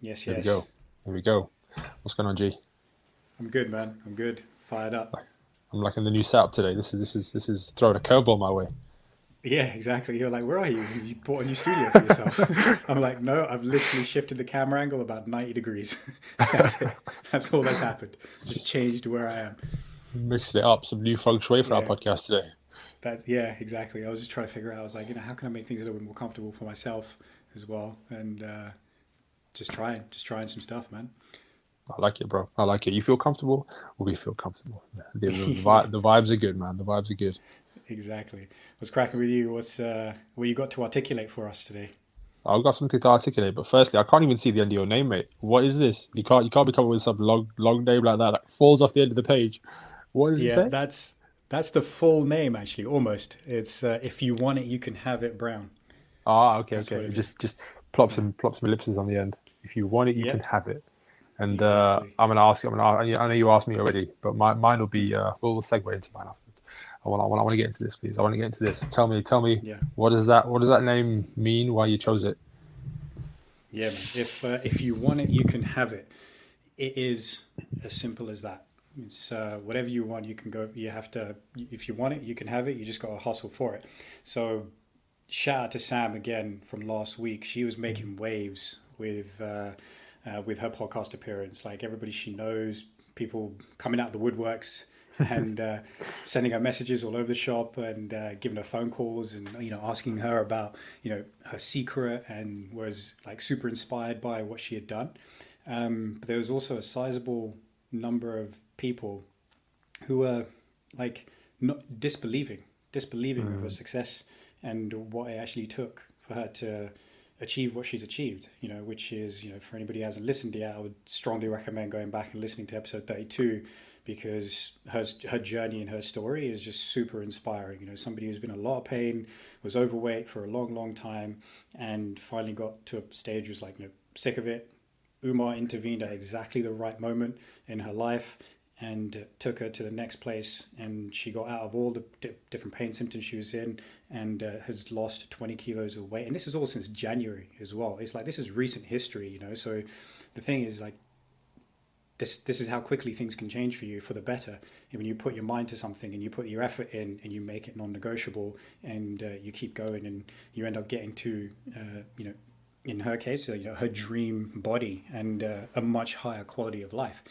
Yes, Here yes. we go. Here we go. What's going on, G? I'm good, man. I'm good. Fired up. I'm liking the new setup today. This is this is this is throwing a curveball my way. Yeah, exactly. You're like, where are you? You bought a new studio for yourself? I'm like, no, I've literally shifted the camera angle about 90 degrees. that's it. That's all that's happened. Just changed where I am. Mixed it up, some new feng shui for our podcast today. That yeah, exactly. I was just trying to figure out. I was like, you know, how can I make things a little bit more comfortable for myself as well? And uh, just trying, just trying some stuff, man. I like it, bro. I like it. You feel comfortable? We feel comfortable. The, the, vi- the vibes are good, man. The vibes are good. Exactly. What's cracking with you? What's uh, what you got to articulate for us today? I've got something to articulate, but firstly, I can't even see the end of your name, mate. What is this? You can't you can't be coming with some long long name like that that falls off the end of the page. What does it Yeah, say? that's that's the full name actually. Almost. It's uh, if you want it, you can have it. Brown. Ah, okay, That's okay. it Just just plop some plop some ellipses on the end. If you want it, you Yep. can have it. And uh, I'm gonna ask. I'm gonna. I know you asked me already, but my, mine will be. Uh, we'll segue into mine after. I want. I want. I want to get into this, please. I want to get into this. Tell me. Tell me. Yeah. What does that? What does that name mean? Why you chose it? Yeah, man. If uh, if you want it, you can have it. It is as simple as that. It's uh, whatever you want, you can go. You have to. If you want it, you can have it. You just got to hustle for it. So, shout out to Sam again from last week. She was making waves with uh, uh, with her podcast appearance. Like everybody she knows, people coming out of the woodworks and uh, sending her messages all over the shop and uh, giving her phone calls and you know asking her about you know her secret and was like super inspired by what she had done. Um, but there was also a sizable number of people who were like not disbelieving, disbelieving of her success and what it actually took for her to achieve what she's achieved. You know, which is you know for anybody who hasn't listened yet, I would strongly recommend going back and listening to episode thirty-two because her her journey and her story is just super inspiring. You know, somebody who's been in a lot of pain, was overweight for a long, long time, and finally got to a stage was like, you know, sick of it. Umar intervened at exactly the right moment in her life and took her to the next place. And she got out of all the di- different pain symptoms she was in and uh, has lost 20 kilos of weight. And this is all since January as well. It's like this is recent history, you know. So the thing is, like, this this is how quickly things can change for you for the better. And when you put your mind to something and you put your effort in and you make it non-negotiable and uh, you keep going and you end up getting to uh, you know in her case uh, you know her dream body and uh, a much higher quality of life.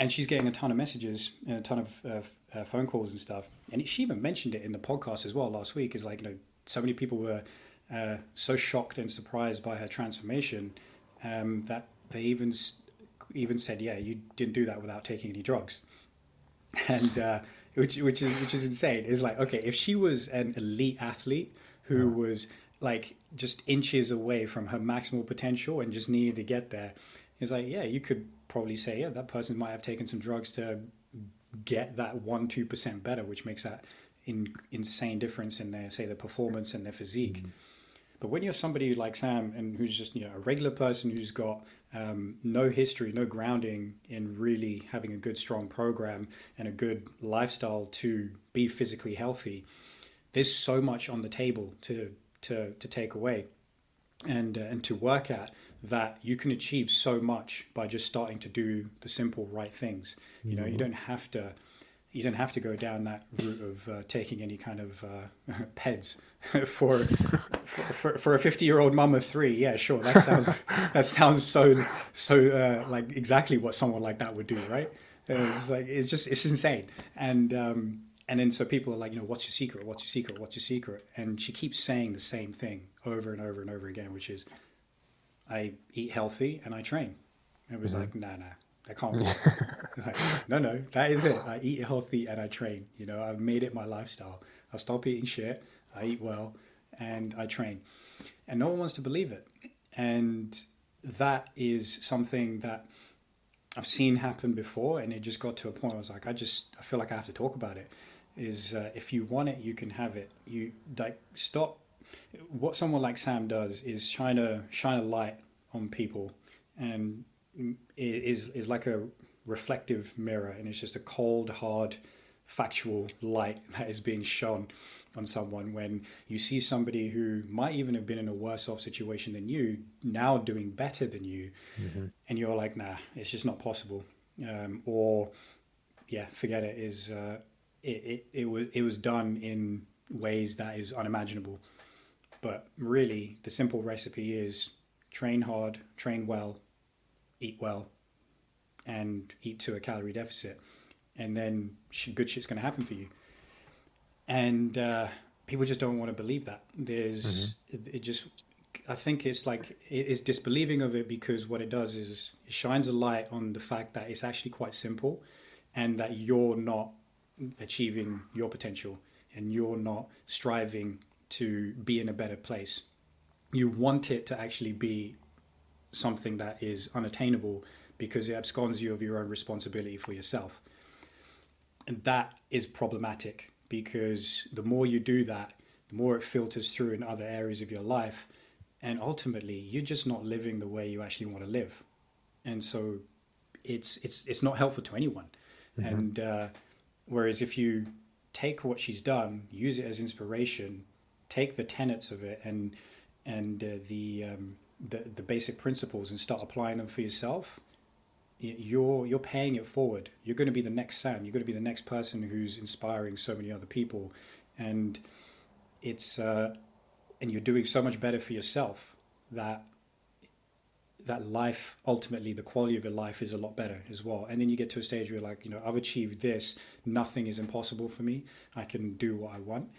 And she's getting a ton of messages and a ton of uh, uh, phone calls and stuff. And she even mentioned it in the podcast as well last week. Is like you know so many people were uh, so shocked and surprised by her transformation um, that they even even said, "Yeah, you didn't do that without taking any drugs," and uh, which which is which is insane. Is like, okay, if she was an elite athlete who was like just inches away from her maximal potential and just needed to get there, it's like, yeah, you could probably say, yeah, that person might have taken some drugs to get that one two percent better, which makes that in, insane difference in their say their performance and their physique. But when you're somebody like Sam and who's just you know a regular person who's got um, no history, no grounding in really having a good strong program and a good lifestyle to be physically healthy, there's so much on the table to to to take away and uh, and to work at that you can achieve so much by just starting to do the simple right things. You know, you don't have to you don't have to go down that route of uh, taking any kind of uh, peds for, for for for a 50 year old mum of three. Yeah sure. That sounds that sounds so so uh, like exactly what someone like that would do right? It's like it's just it's insane. And um and then so people are like you know what's your secret? What's your secret? What's your secret? And she keeps saying the same thing over and over and over again which is i eat healthy and i train it was like nah nah that can't be like, no, no, that is it. I eat healthy and I train. You know, I've made it my lifestyle. I stop eating shit. I eat well, and I train. And no one wants to believe it. And that is something that I've seen happen before, and it just got to a point I was like, I just I feel like I have to talk about it. Is uh, if you want it, you can have it. You like stop. What someone like Sam does is shine a shine a light on people, and is is like a reflective mirror, and it's just a cold, hard, factual light that is being shone on someone when you see somebody who might even have been in a worse off situation than you now doing better than you mm-hmm. and you're like nah it's just not possible um, or yeah forget it is uh, it, it, it was it was done in ways that is unimaginable but really the simple recipe is train hard train well eat well and eat to a calorie deficit and then good shit's going to happen for you and uh, people just don't want to believe that. There's mm-hmm. it, it, just I think it's like it is disbelieving of it because what it does is it shines a light on the fact that it's actually quite simple, and that you're not achieving your potential and you're not striving to be in a better place. You want it to actually be something that is unattainable because it absconds you of your own responsibility for yourself. And that is problematic because the more you do that, the more it filters through in other areas of your life. And ultimately, you're just not living the way you actually want to live. And so it's, it's, it's not helpful to anyone. Mm-hmm. And uh, whereas if you take what she's done, use it as inspiration, take the tenets of it and, and uh, the, um, the, the basic principles and start applying them for yourself, you're you're paying it forward. You're going to be the next Sam. You're going to be the next person who's inspiring so many other people, and it's uh, and you're doing so much better for yourself that that life ultimately the quality of your life is a lot better as well. And then you get to a stage where you're like you know i've achieved this. Nothing is impossible for me. I can do what i want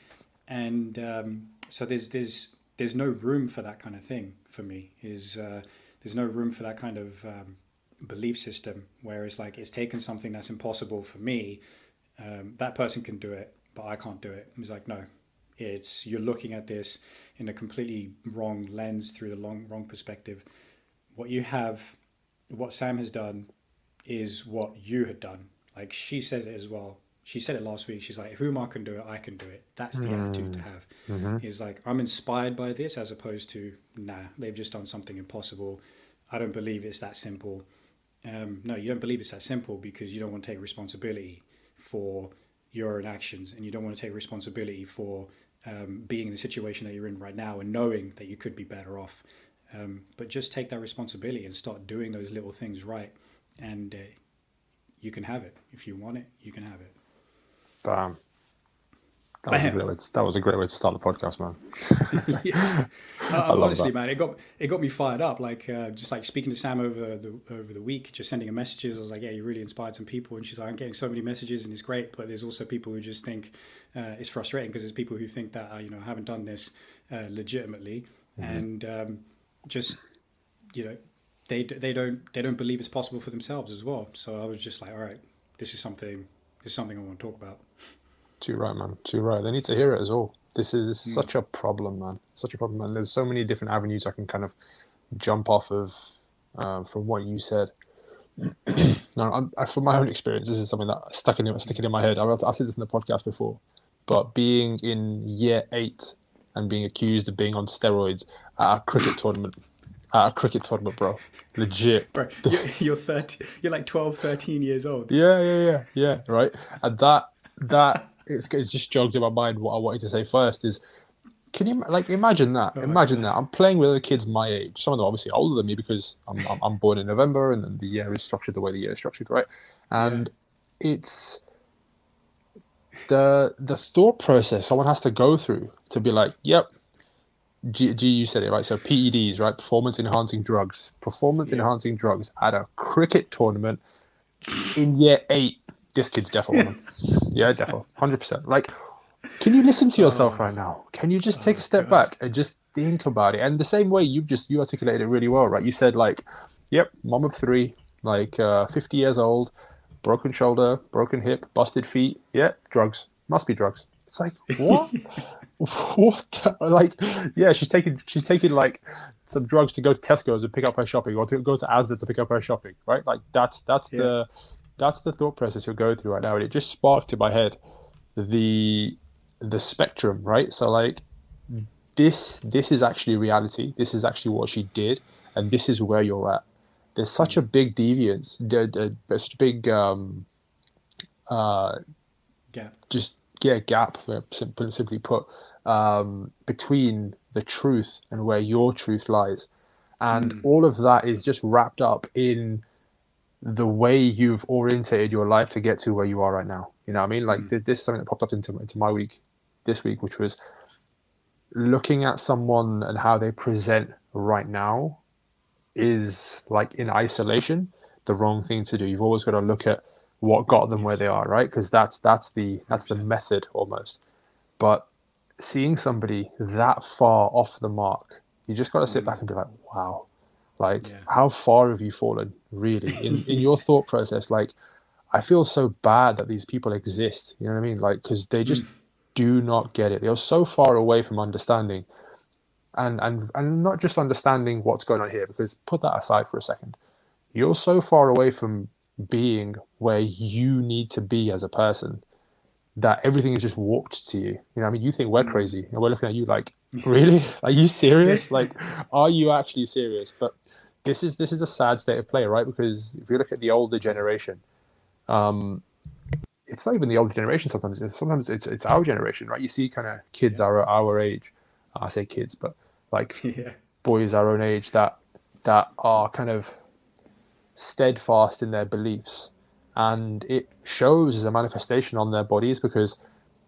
and um, so there's there's there's no room for that kind of thing for me is uh, there's no room for that kind of um, belief system where it's like it's taken something that's impossible for me um, that person can do it but i can't do it. It's like no it's you're looking at this in a completely wrong lens through the long wrong perspective. What you have what sam has done is what you had done. Like she says it as well she said it last week she's like if umar can do it i can do it that's the mm. attitude to have mm-hmm. is like i'm inspired by this as opposed to nah they've just done something impossible i don't believe it's that simple um, no, you don't believe it's that simple because you don't want to take responsibility for your own actions and you don't want to take responsibility for um, being in the situation that you're in right now and knowing that you could be better off. Um, but just take that responsibility and start doing those little things right, and uh, you can have it. If you want it, you can have it. Bam. That was, a great way to, that was a great way to start the podcast, man. yeah. uh, honestly, that. man, it got it got me fired up. Like uh, just like speaking to Sam over the over the week, just sending her messages. I was like, yeah, you really inspired some people. And she's like, I'm getting so many messages, and it's great. But there's also people who just think uh, it's frustrating because there's people who think that uh, you know I haven't done this uh, legitimately, mm-hmm. and um, just you know they they don't they don't believe it's possible for themselves as well. So I was just like, all right, this is something this is something I want to talk about. Too right, man. Too right. They need to hear it as well. This is mm. such a problem, man. Such a problem, and there's so many different avenues I can kind of jump off of uh, from what you said. now, I'm, I, from my own experience, this is something that stuck in sticking in my head. I've, I've said this in the podcast before, but being in year eight and being accused of being on steroids at a cricket tournament at a cricket tournament, bro. Legit. Bro, you're, you're 30, you're like 12, 13 years old. Yeah, yeah, yeah, yeah, right. And that, that it's, it's just jogged in my mind what I wanted to say first is can you like imagine that? Oh imagine that I'm playing with other kids my age. Some of them obviously older than me because I'm, I'm, I'm born in November, and then the year is structured the way the year is structured, right? And yeah. it's the the thought process someone has to go through to be like, yep, G, G you said it right. So PEDs, right? Performance enhancing drugs, performance enhancing drugs at a cricket tournament in year eight this kid's definitely one. yeah, definitely, hundred percent. Like, can you listen to yourself oh. right now? Can you just take oh, a step God. back and just think about it? And the same way you've just you articulated it really well, right? You said like, "Yep, mom of three, like uh, fifty years old, broken shoulder, broken hip, busted feet. Yeah, drugs must be drugs." It's like what? what? The, like, yeah, she's taking she's taking like some drugs to go to Tesco's and pick up her shopping, or to go to Asda to pick up her shopping, right? Like that's that's yeah. the that's the thought process you're going through right now, and it just sparked in my head the the spectrum, right? So like this this is actually reality. This is actually what she did, and this is where you're at. There's such a big deviance. There's such a big um, uh, gap. Just get a gap, uh, simply, simply put, um, between the truth and where your truth lies. And mm. all of that is just wrapped up in the way you've orientated your life to get to where you are right now. You know what I mean? Like mm. this is something that popped up into, into my week this week, which was looking at someone and how they present right now is like in isolation the wrong thing to do. You've always got to look at what got them where they are, right? Because that's that's the that's the method almost. But seeing somebody that far off the mark, you just got to sit back and be like, wow, like yeah. how far have you fallen, really, in in your thought process? Like, I feel so bad that these people exist. You know what I mean? Like, because they just mm. do not get it. They are so far away from understanding. And, and and not just understanding what's going on here, because put that aside for a second. You're so far away from being where you need to be as a person that everything is just warped to you. You know, I mean, you think we're mm. crazy, and we're looking at you like, really? Are you serious? like, are you actually serious? But this is this is a sad state of play, right? Because if you look at the older generation, um, it's not even the older generation. Sometimes it's sometimes it's it's our generation, right? You see, kind of kids our our age. I say kids, but like yeah. boys our own age that that are kind of steadfast in their beliefs. And it shows as a manifestation on their bodies because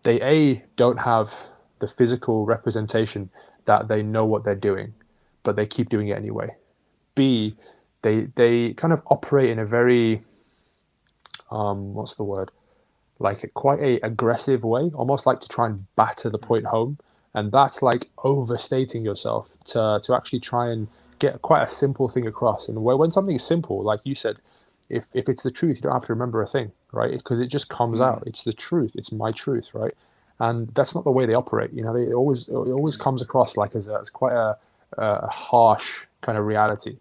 they, A, don't have the physical representation that they know what they're doing, but they keep doing it anyway. B, they, they kind of operate in a very, um, what's the word? Like a, quite a aggressive way, almost like to try and batter the point home. And that's like overstating yourself to, to actually try and get quite a simple thing across. And when something is simple, like you said, if, if it's the truth, you don't have to remember a thing, right? Because it just comes mm. out. It's the truth. It's my truth, right? And that's not the way they operate. You know, they it always it always comes across like as, a, as quite a, a harsh kind of reality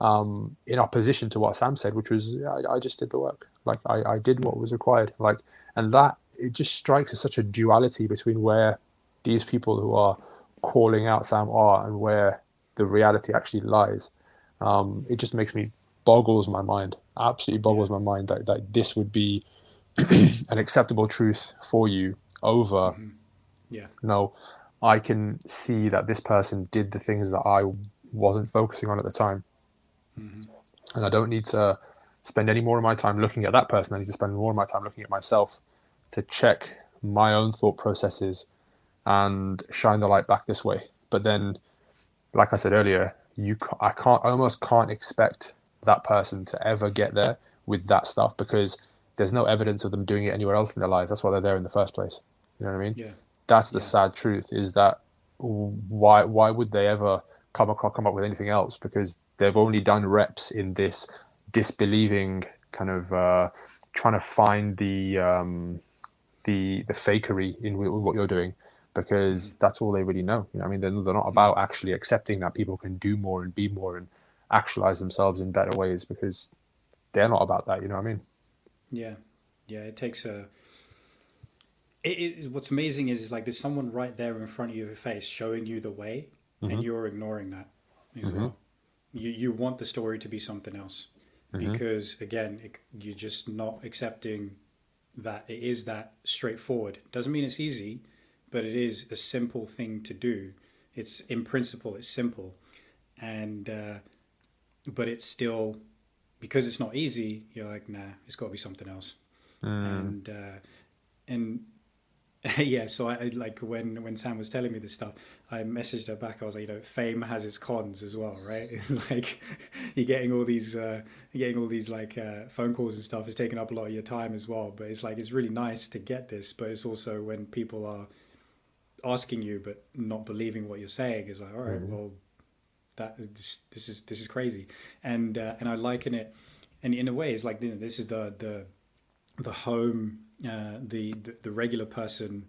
um, in opposition to what Sam said, which was I, I just did the work. Like I, I did what was required. Like and that it just strikes as such a duality between where these people who are calling out Sam are and where the reality actually lies. Um, it just makes me boggles my mind, absolutely boggles my mind that, that this would be an acceptable truth for you over. Mm-hmm. Yeah. No, I can see that this person did the things that I wasn't focusing on at the time. Mm-hmm. And I don't need to spend any more of my time looking at that person. I need to spend more of my time looking at myself to check my own thought processes and shine the light back this way. But then like I said earlier, you I can't I almost can't expect that person to ever get there with that stuff because there's no evidence of them doing it anywhere else in their lives. That's why they're there in the first place. You know what I mean? Yeah. That's the yeah. sad truth is that why why would they ever come across, come up with anything else because they've only done reps in this disbelieving kind of uh, trying to find the um, the the fakery in what you're doing because that's all they really know. You know, I mean, they're, they're not about actually accepting that people can do more and be more and actualize themselves in better ways because they're not about that. You know what I mean? Yeah, yeah. It takes a. It, what's amazing is, is like there's someone right there in front of your face showing you the way, mm-hmm. and you're ignoring that mm-hmm. well. You you want the story to be something else mm-hmm. because again, it, you're just not accepting that it is that straightforward. Doesn't mean it's easy but it is a simple thing to do. It's in principle, it's simple, and uh, but it's still because it's not easy. You're like, nah, it's got to be something else, mm. and uh, and yeah. So I like when when Sam was telling me this stuff, I messaged her back. I was like, you know, fame has its cons as well, right? It's like you're getting all these, uh, you're getting all these like uh, phone calls and stuff. It's taking up a lot of your time as well. But it's like it's really nice to get this, but it's also when people are asking you but not believing what you're saying is like all right, mm-hmm. well that this, this is this is crazy and uh, and I liken it and in a way it's like you know, this is the the the home uh, the, the, the regular person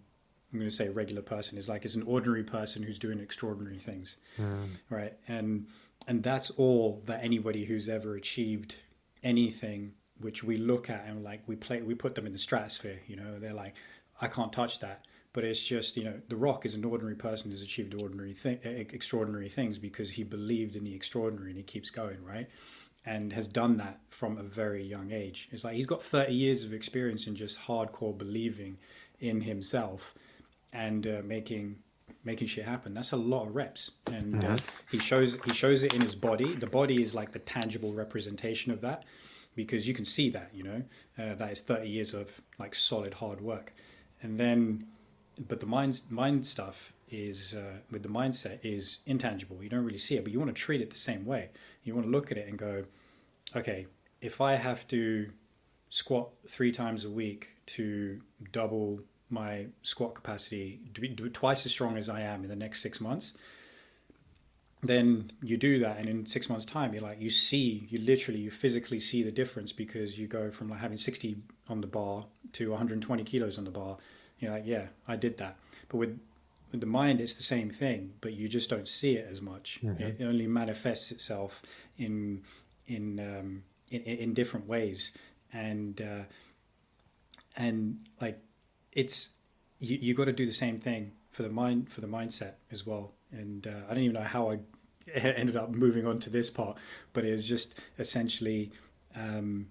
I'm going to say regular person is like is an ordinary person who's doing extraordinary things mm. right? And and that's all that anybody who's ever achieved anything which we look at and like we play we put them in the stratosphere you know? They're like I can't touch that. But it's just you know the rock is an ordinary person who's achieved ordinary thing extraordinary things because he believed in the extraordinary and he keeps going right and has done that from a very young age. It's like he's got 30 years of experience in just hardcore believing in himself and uh, making making shit happen. That's a lot of reps, and uh, he shows he shows it in his body. The body is like the tangible representation of that because you can see that you know uh, that is 30 years of like solid hard work. And then but the mind mind stuff is uh, with the mindset is intangible. You don't really see it but you want to treat it the same way. You want to look at it and go okay if i have to squat three times a week to double my squat capacity do, do twice as strong as i am in the next six months then you do that and in six months time you're like you see you literally you physically see the difference because you go from like having 60 on the bar to 120 kilos on the bar. You're like yeah i did that. But with with the mind it's the same thing but you just don't see it as much. Mm-hmm. it only manifests itself in in um, in, in different ways and uh, and like it's you, you got to do the same thing for the mind for the mindset as well and uh, I don't even know how I ended up moving on to this part, but it was just essentially um,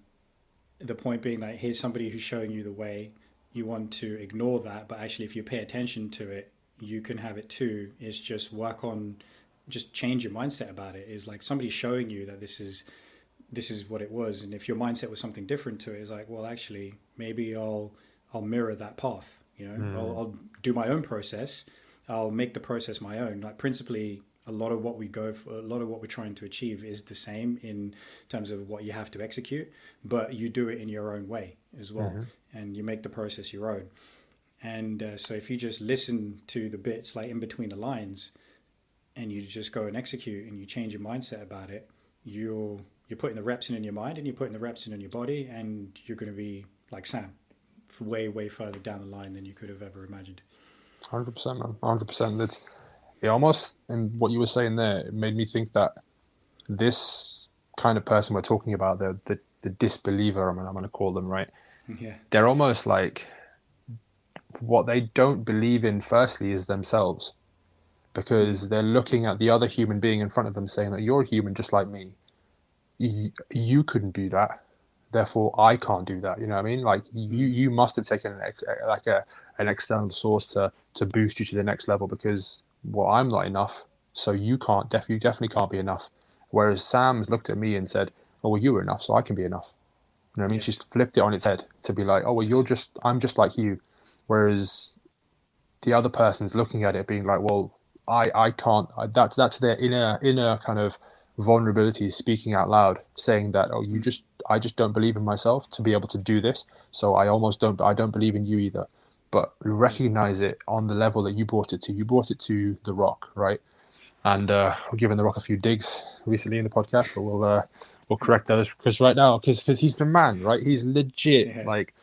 the point being that here's somebody who's showing you the way. You want to ignore that, but actually, if you pay attention to it, you can have it too. It's just work on, just change your mindset about it. Is like somebody showing you that this is this is what it was, and if your mindset was something different to it, it's like, well, actually, maybe I'll I'll mirror that path. You know, mm. I'll, I'll do my own process I'll make the process my own. Like principally, a lot of what we go for, a lot of what we're trying to achieve is the same in terms of what you have to execute, but you do it in your own way as well, mm-hmm. and you make the process your own. And uh, so if you just listen to the bits like in between the lines, and you just go and execute, and you change your mindset about it, you're you're putting the reps in in your mind, and you're putting the reps in in your body, and you're going to be like Sam, way way further down the line than you could have ever imagined. Hundred percent, man. Hundred percent. It's it almost and what you were saying there it made me think that this kind of person we're talking about, the the, the disbeliever, I mean, I'm going to call them, right? Yeah. They're almost like what they don't believe in. Firstly, is themselves, because mm. they're looking at the other human being in front of them, saying that you're human just like me. You, couldn't do that therefore I can't do that. You know what I mean? Like you, mm. you must have taken an, like a an external source to to boost you to the next level because well, I'm not enough, so you can't. Def, you definitely can't be enough. Whereas Sam's looked at me and said, "Oh, well, you were enough, so I can be enough." You know what I mean? She's flipped it on its head to be like, "Oh, well, you're just I'm just like you," whereas the other person's looking at it being like, "Well, I I can't." That's that's their inner inner kind of vulnerability speaking out loud saying that oh you just i just don't believe in myself to be able to do this so i almost don't i don't believe in you either but recognize it on the level that you brought it to you brought it to the rock right and uh, we're giving the rock a few digs recently in the podcast but we'll uh, we'll correct those because right now because because he's the man right he's legit yeah. like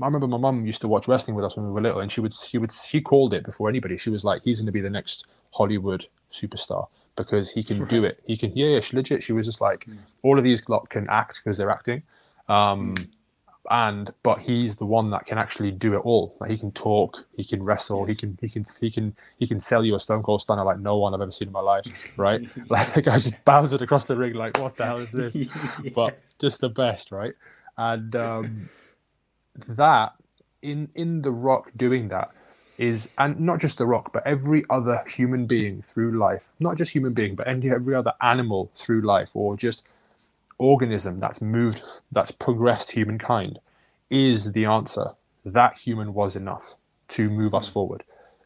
I remember my mum used to watch wrestling with us when we were little, and she would she would she called it before anybody. She was like, "He's going to be the next Hollywood superstar." Because he can right. do it. He can, yeah, yeah, she legit. She was just like, mm. all of these lot can act because they're acting. Um, mm. And but he's the one that can actually do it all. Like he can talk, he can wrestle, he can he can he can he can sell you a Stone Cold Stunner like no one I've ever seen in my life, right? like the guy just bounces across the ring like what the hell is this? yeah. But just the best, right? And um, that in in the Rock doing that, is, and not just The Rock, but every other human being through life, not just human being, but every other animal through life, or just organism that's moved, that's progressed humankind, is the answer. That human was enough to move us mm-hmm. forward.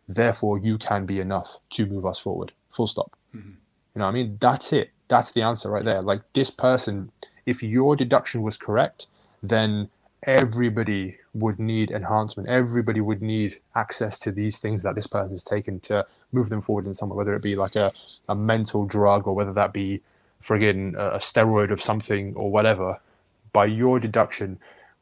Therefore, you can be enough to move us forward. Full stop. Mm-hmm. You know what I mean? That's it. That's the answer right there. Like this person, if your deduction was correct, then everybody would need enhancement. Everybody would need access to these things that this person has taken to move them forward in some way, whether it be like a, a mental drug or whether that be friggin' a steroid of something or whatever. By your deduction,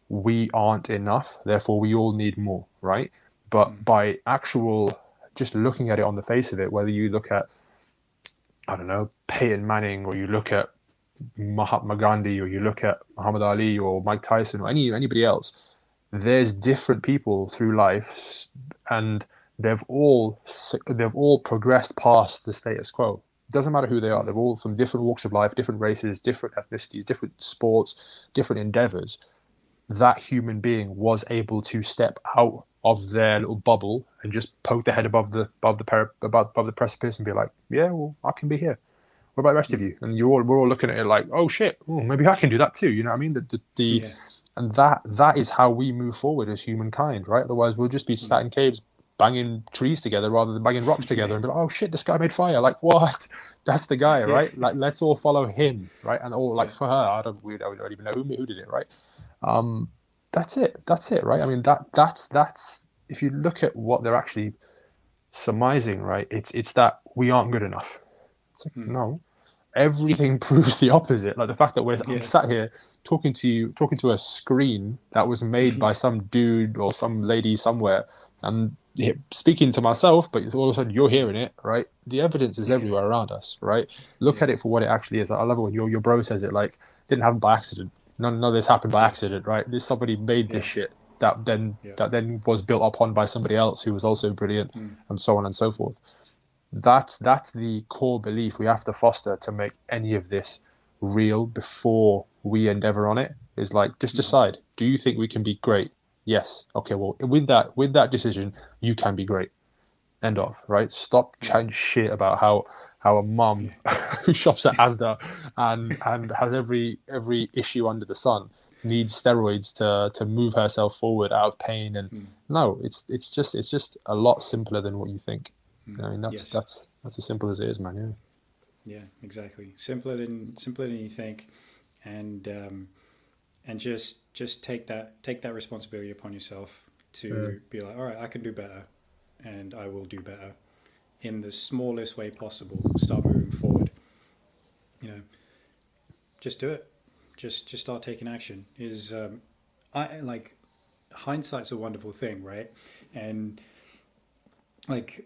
we aren't enough. Therefore, we all need more, right? But mm. by actual just looking at it on the face of it, whether you look at, I don't know, Peyton Manning or you look at Mahatma Gandhi or you look at Muhammad Ali or Mike Tyson or any anybody else, there's different people through life, and they've all they've all progressed past the status quo. It doesn't matter who they are; they're all from different walks of life, different races, different ethnicities, different sports, different endeavors. That human being was able to step out of their little bubble and just poke their head above the above the above, above the precipice and be like, yeah, well, I can be here. What about the rest of you? And you're all we're all looking at it like, oh shit, oh, maybe I can do that too. You know what I mean? The the, the Yeah. and that that is how we move forward as humankind, right? Otherwise, we'll just be sat in caves banging trees together rather than banging rocks together and be like, oh shit, this guy made fire. Like what? That's the guy, right? Like let's all follow him, right? And all like for her, I don't, we don't, don't even know who, who did it, right? Um, that's it. That's it, right? I mean that that's that's if you look at what they're actually surmising, right? It's it's that we aren't good enough. It's like Hmm. no, everything proves the opposite. Like the fact that we're I'm sat here talking to you, talking to a screen that was made by some dude or some lady somewhere, and speaking to myself, but all of a sudden you're hearing it, right? The evidence is Yeah. everywhere around us, right? Look Yeah. at it for what it actually is. Like, I love it when your your bro says it like didn't happen by accident. None, none of this happened by accident, right? This somebody made this Yeah. shit that then Yeah. that then was built upon by somebody else who was also brilliant, Mm. and so on and so forth. That's that's the core belief we have to foster to make any of this real before we endeavor on it. Is like just decide: Do you think we can be great? Yes. Okay. Well, with that with that decision, you can be great. End of. Right. Stop chatting shit about how how a mum who shops at Asda and and has every every issue under the sun needs steroids to to move herself forward out of pain and Mm. no it's it's just it's just a lot simpler than what you think. I mean that's Yes. that's that's as simple as it is man yeah Yeah, exactly. Simpler than simpler than you think, and um, and just just take that take that responsibility upon yourself to Mm. be like, all right, I can do better, and I will do better in the smallest way possible. Start moving forward. You know, just do it. Just just start taking action. Is um, I like hindsight's a wonderful thing, right? And like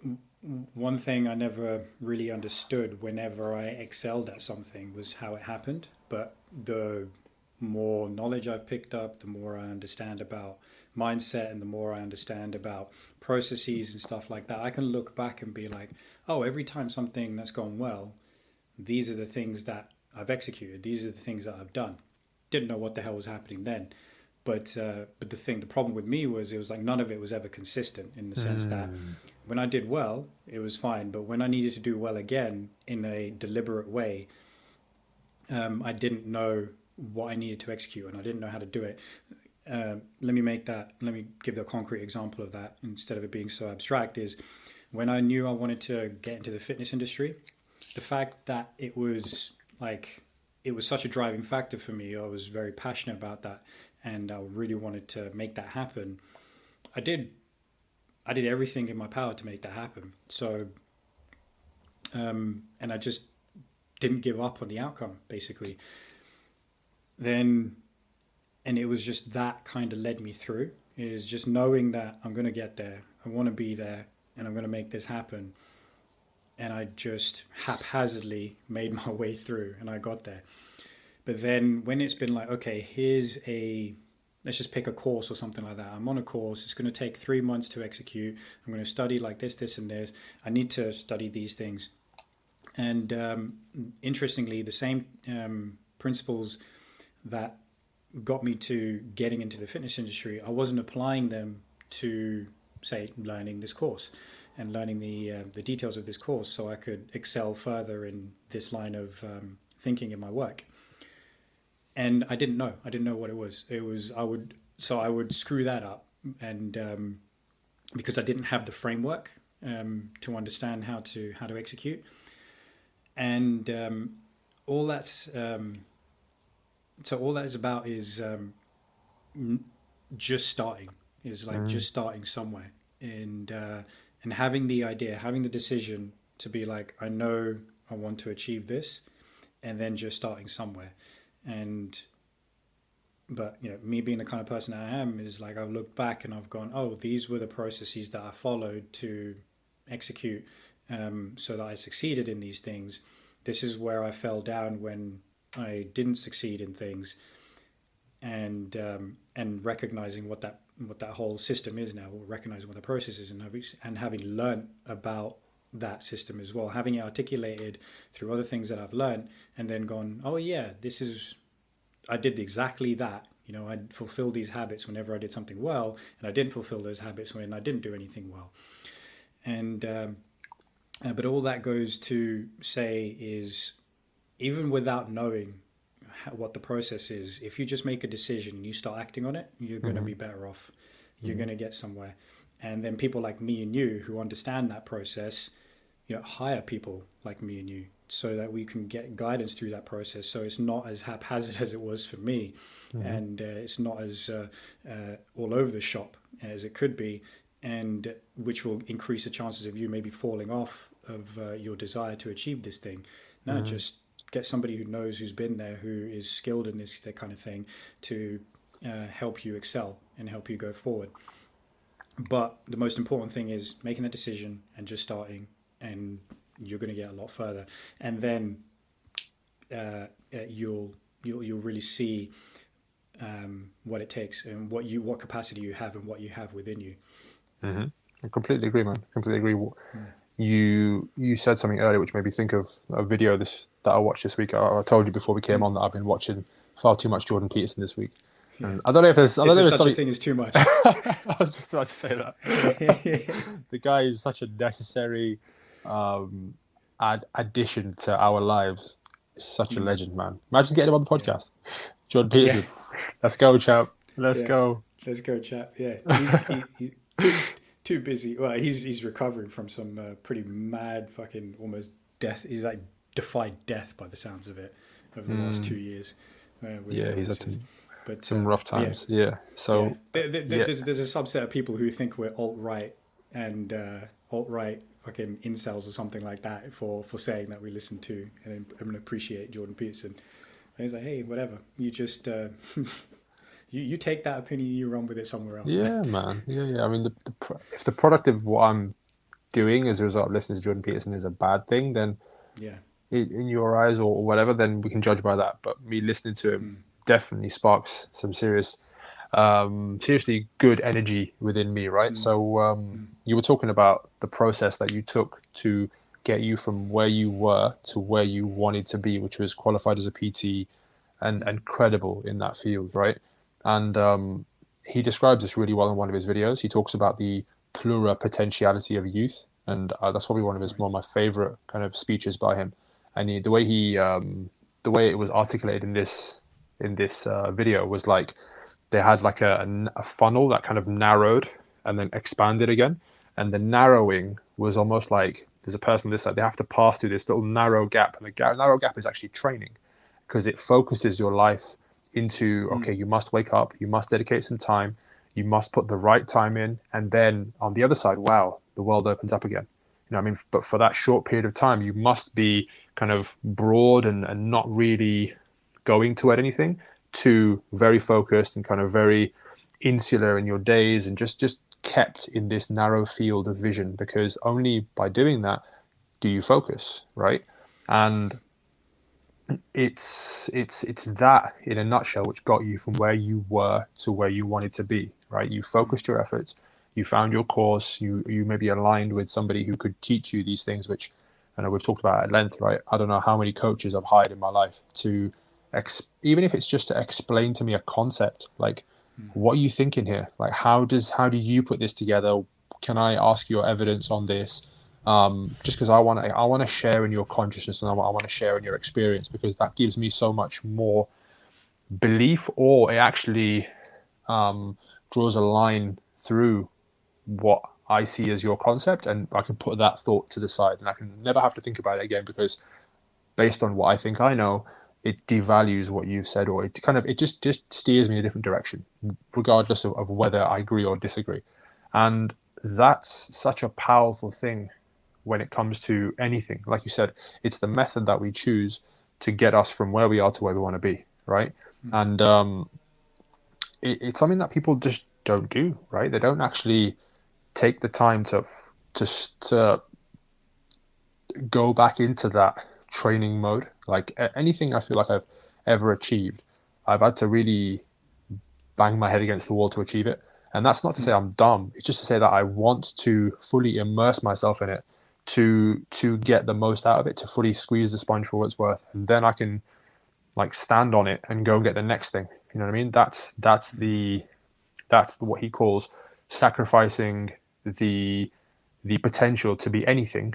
one thing I never really understood whenever I excelled at something was how it happened. But the more knowledge I've picked up, the more I understand about mindset and the more I understand about processes and stuff like that, I can look back and be like, oh, every time something that's gone well, these are the things that I've executed. These are the things that I've done. Didn't know what the hell was happening then. But uh, but the thing, the problem with me was it was like none of it was ever consistent in the sense that when I did well, it was fine. But when I needed to do well again in a deliberate way, um, I didn't know what I needed to execute and I didn't know how to do it. Um, let me make that, let me give the concrete example of that instead of it being so abstract is when I knew I wanted to get into the fitness industry, the fact that it was like, it was such a driving factor for me. I was very passionate about that and I really wanted to make that happen. I did I did everything in my power to make that happen. So, um, and I just didn't give up on the outcome, basically. Then, and it was just that kind of led me through is just knowing that I'm going to get there, I want to be there, and I'm going to make this happen. And I just haphazardly made my way through, and I got there. But then when it's been like, okay, here's a let's just pick a course or something like that. I'm on a course. It's going to take three months to execute. I'm going to study like this, this, and this. I need to study these things. And um, interestingly, the same um, principles that got me to getting into the fitness industry, I wasn't applying them to, say, learning this course and learning the uh, the details of this course, so I could excel further in this line of um, thinking in my work and I didn't know. I didn't know what it was. It was I would so I would screw that up, and um, because I didn't have the framework um, to understand how to how to execute, and um, all that's um, so all that is about is um, just starting. Is like Mm. just starting somewhere, and uh, and having the idea, having the decision to be like, I know I want to achieve this, and then just starting somewhere and but you know me being the kind of person i am is like i've looked back and i've gone oh these were the processes that i followed to execute um, so that i succeeded in these things. This is where i fell down when i didn't succeed in things. And um, and recognizing what that what that whole system is now recognizing what the process is and having, and having learned about that system as well having it articulated through other things that i've learned and then gone oh yeah this is i did exactly that You know, I fulfilled these habits whenever I did something well, and I didn't fulfill those habits when I didn't do anything well. And um, uh, but all that goes to say is, even without knowing how, what the process is, if you just make a decision and you start acting on it, you're going to be better off. You're going to get somewhere. And then people like me and you who understand that process, you know, hire people like me and you so that we can get guidance through that process. So it's not as haphazard as it was for me, and uh, it's not as uh, uh, all over the shop as it could be, and which will increase the chances of you maybe falling off of uh, your desire to achieve this thing. No, just get somebody who knows, who's been there, who is skilled in this that kind of thing, to uh, help you excel and help you go forward. But the most important thing is making a decision and just starting, and you're going to get a lot further. And then uh, uh, you'll you'll you'll really see um, what it takes and what you what capacity you have and what you have within you. Mm-hmm. I completely agree, man. Completely agree. You you said something earlier which made me think of a video this that I watched this week. I, I told you before we came on that I've been watching far too much Jordan Peterson this week. And I don't know if there's I don't Is know if such a thing as too much? I was just about to say that. the guy is such a necessary um, add addition to our lives. Such a legend, man. Imagine getting him on the podcast. Jordan Peterson. Let's go, chap. Let's Yeah. go. Let's go, chap. Yeah, he's he, he, too, too busy. Well, he's he's recovering from some uh, pretty mad fucking almost death. He's like defied death by the sounds of it over the last two years. Uh. Yeah, he's had some, but some uh, rough yeah, times. Yeah. So yeah. There- there- yeah. There's, there's a subset of people who think we're alt right and uh, alt right fucking incels or something like that for, for saying that we listen to and, and appreciate Jordan Peterson. And he's like, hey, whatever. You just uh, you you take that opinion, you run with it somewhere else. Yeah, man. Yeah, yeah. I mean, the, the pro- if the product of what I'm doing as a result of listening to Jordan Peterson is a bad thing, then yeah. in, in your eyes or whatever, then we can judge by that. But me listening to him definitely sparks some serious, um, seriously good energy within me, right? So um, you were talking about the process that you took to get you from where you were to where you wanted to be, which was qualified as a PT and, and credible in that field, right? And um, he describes this really well in one of his videos. He talks about the pluripotentiality of youth, and uh, that's probably one of his one of my favorite kind of speeches by him. And he, the way he, um, the way it was articulated in this in this uh, video was like they had like a, a funnel that kind of narrowed and then expanded again, and the narrowing was almost like there's a person on this side they have to pass through this little narrow gap, and the ga- narrow gap is actually training because it focuses your life into mm. okay you must wake up you must dedicate some time you must put the right time in. And then on the other side wow the world opens up again. You know i mean? But for that short period of time you must be kind of broad and, and not really going toward anything to very focused and kind of very insular in your days and just just kept in this narrow field of vision because only by doing that do you focus right? And it's it's it's that in a nutshell which got you from where you were to where you wanted to be right? You focused your efforts you found your course you you maybe aligned with somebody who could teach you these things which I know we've talked about at length right? I don't know how many coaches I've hired in my life to ex- even if it's just to explain to me a concept like what are you thinking here? Like how does how do you put this together? Can I ask your evidence on this? Um, just because I want to I want to share in your consciousness and I want to share in your experience because that gives me so much more belief or it actually um, draws a line through what I see as your concept and I can put that thought to the side and I can never have to think about it again because based on what I think I know it devalues what you've said or it kind of it just just steers me in a different direction regardless of, of whether I agree or disagree and that's such a powerful thing when it comes to anything. Like you said, it's the method that we choose to get us from where we are to where we want to be, right? And um, it, it's something that people just don't do, right? They don't actually take the time to to to go back into that training mode. Like anything I feel like I've ever achieved, I've had to really bang my head against the wall to achieve it. And that's not to say hmm. I'm dumb. It's just to say that I want to fully immerse myself in it to to get the most out of it, to fully squeeze the sponge for what it's worth. And then I can like stand on it and go and get the next thing. You know what I mean? That's that's the that's what he calls sacrificing the the potential to be anything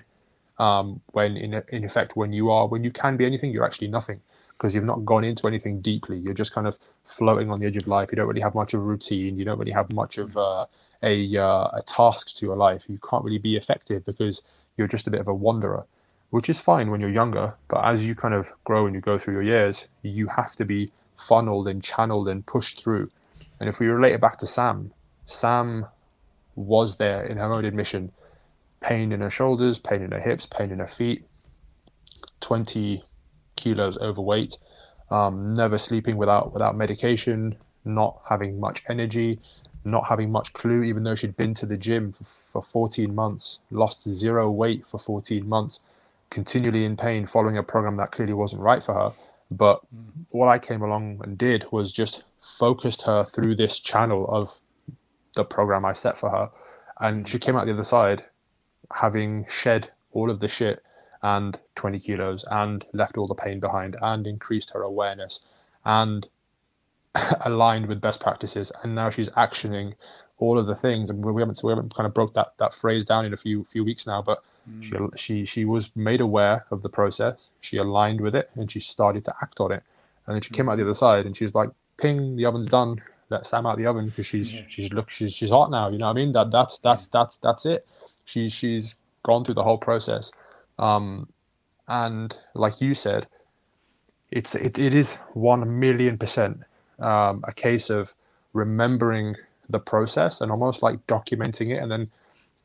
um, when in in effect when you are when you can be anything you're actually nothing because you've not gone into anything deeply. You're just kind of floating on the edge of life. You don't really have much of a routine. You don't really have much of uh, a uh, a task to your life. You can't really be effective because you're just a bit of a wanderer which is fine when you're younger. But as you kind of grow and you go through your years you have to be funneled and channeled and pushed through. And if we relate it back to sam sam was there in her own admission pain in her shoulders, pain in her hips, pain in her feet, 20 kilos overweight, um, never sleeping without without medication, not having much energy, not having much clue, even though she'd been to the gym for, for 14 months, lost zero weight for 14 months, continually in pain, following a program that clearly wasn't right for her. But mm-hmm. what I came along and did was just focused her through this channel of the program I set for her. And she came out the other side having shed all of the shit and 20 kilos and left all the pain behind and increased her awareness and aligned with best practices. And now she's actioning all of the things. And we haven't we haven't kind of broke that that phrase down in a few few weeks now but mm. she she she was made aware of the process. She aligned with it and she started to act on it. And then she mm. came out the other side and she's like ping the oven's done let Sam out the oven because she's yeah. she's look she's she's hot now. You know what I mean? That that's that's that's that's it. She's she's gone through the whole process, um, and like you said, it's it, it is one million percent um, a case of remembering the process and almost like documenting it and then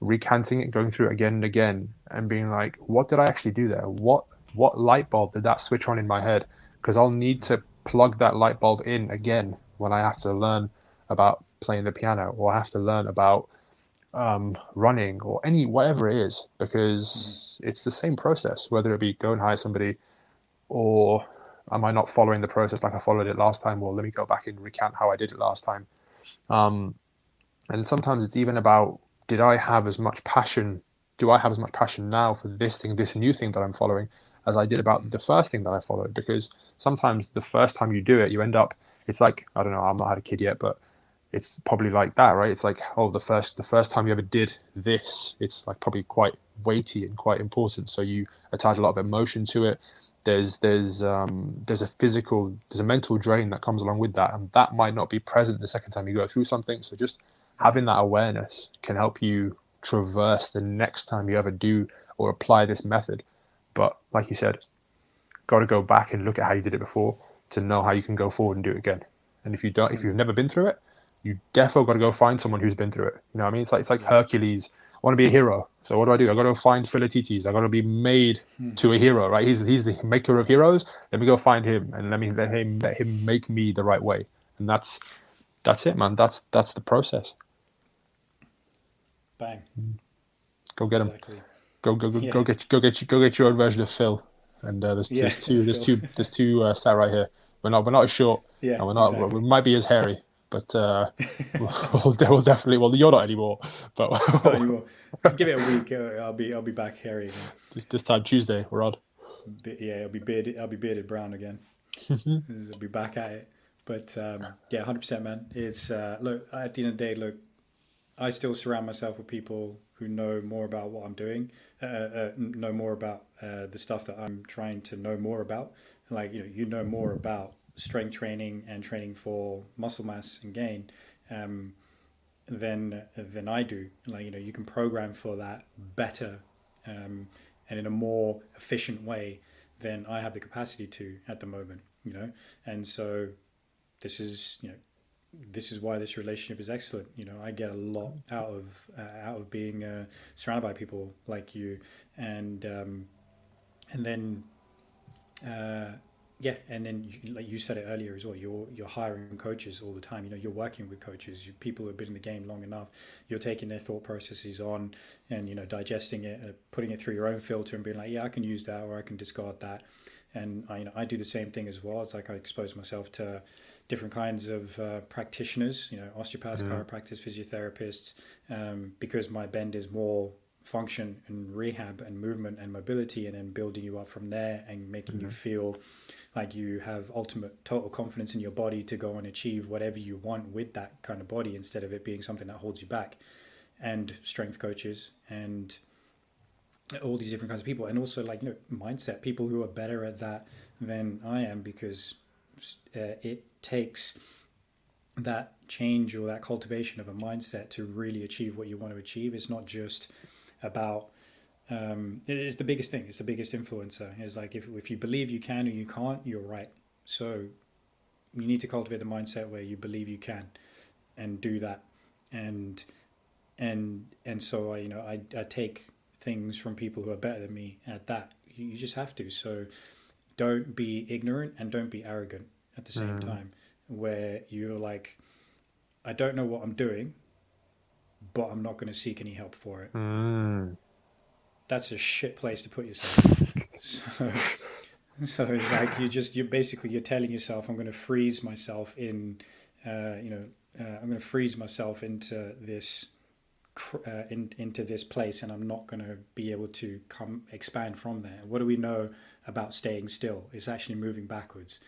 recanting it, going through it again and again, and being like, what did I actually do there? What what light bulb did that switch on in my head? Because I'll need to plug that light bulb in again when I have to learn about playing the piano or I have to learn about um, running or any whatever it is because mm-hmm. it's the same process whether it be go and hire somebody or am I not following the process like I followed it last time? Well let me go back and recount how I did it last time. Um, and sometimes it's even about did I have as much passion do I have as much passion now for this thing this new thing that I'm following as I did about the first thing that I followed? Because sometimes the first time you do it you end up it's like I don't know. I'm not had a kid yet, but it's probably like that, right? It's like oh, the first the first time you ever did this, it's like probably quite weighty and quite important. So you attach a lot of emotion to it. There's there's um, there's a physical there's a mental drain that comes along with that, and that might not be present the second time you go through something. So just having that awareness can help you traverse the next time you ever do or apply this method. But like you said, got to go back and look at how you did it before to know how you can go forward and do it again. And if you don't, if you've never been through it, you definitely got to go find someone who's been through it. You know what I mean? It's like it's like Hercules. I want to be a hero. So what do I do? I got to find Philoctetes. I got to be made hmm. to a hero, right? He's he's the maker of heroes. Let me go find him and let me let him let him make me the right way. And that's that's it, man. That's that's the process. Bang. Go get exactly. him. Go go go, yeah. go get go get go get your own version of Phil and uh, there's, yeah, there's two there's two there's two uh, sat right here. We're not we're not as short. Yeah, and we're not exactly. we might be as hairy, but uh, we'll, we'll, definitely. Well, you're not anymore, but not anymore. Give it a week. Uh, I'll be I'll be back hairy again. This, this time Tuesday, we're on. Yeah, I'll be bearded. I'll be bearded brown again. I'll be back at it. But um, yeah, hundred percent, man. It's uh, look at the end of the day, look, I still surround myself with people who know more about what I'm doing, uh, uh, know more about uh, the stuff that I'm trying to know more about. Like you know, you know more about strength training and training for muscle mass and gain um, than than I do. Like you know, you can program for that better um, and in a more efficient way than I have the capacity to at the moment. You know, and so this is you know this is why this relationship is excellent. You know, I get a lot out of uh, out of being uh, surrounded by people like you, and um, and then uh, yeah, and then you, like you said it earlier as well. You're you're hiring coaches all the time. You know, you're working with coaches. You, people who have been in the game long enough. You're taking their thought processes on, and you know, digesting it, uh, putting it through your own filter, and being like, yeah, I can use that, or I can discard that. And I, you know, I do the same thing as well. It's like I expose myself to different kinds of uh, practitioners, you know, osteopaths, mm. chiropractors, physiotherapists, um, because my bend is more function and rehab and movement and mobility and then building you up from there and making mm-hmm. you feel like you have ultimate total confidence in your body to go and achieve whatever you want with that kind of body instead of it being something that holds you back and strength coaches and all these different kinds of people and also like you know mindset people who are better at that than i am because uh, it takes that change or that cultivation of a mindset to really achieve what you want to achieve. It's not just about um, it is the biggest thing. It's the biggest influencer. It's like if, if you believe you can or you can't you're right. So you need to cultivate the mindset where you believe you can and do that. And and and so I you know I, I take things from people who are better than me at that. You just have to. So don't be ignorant and don't be arrogant at the same mm. time where you're like I don't know what I'm doing but I'm not going to seek any help for it mm. that's a shit place to put yourself so so it's like you just you're basically you're telling yourself I'm going to freeze myself in uh, you know uh, I'm going to freeze myself into this uh, in, into this place and I'm not going to be able to come expand from there. What do we know about staying still? It's actually moving backwards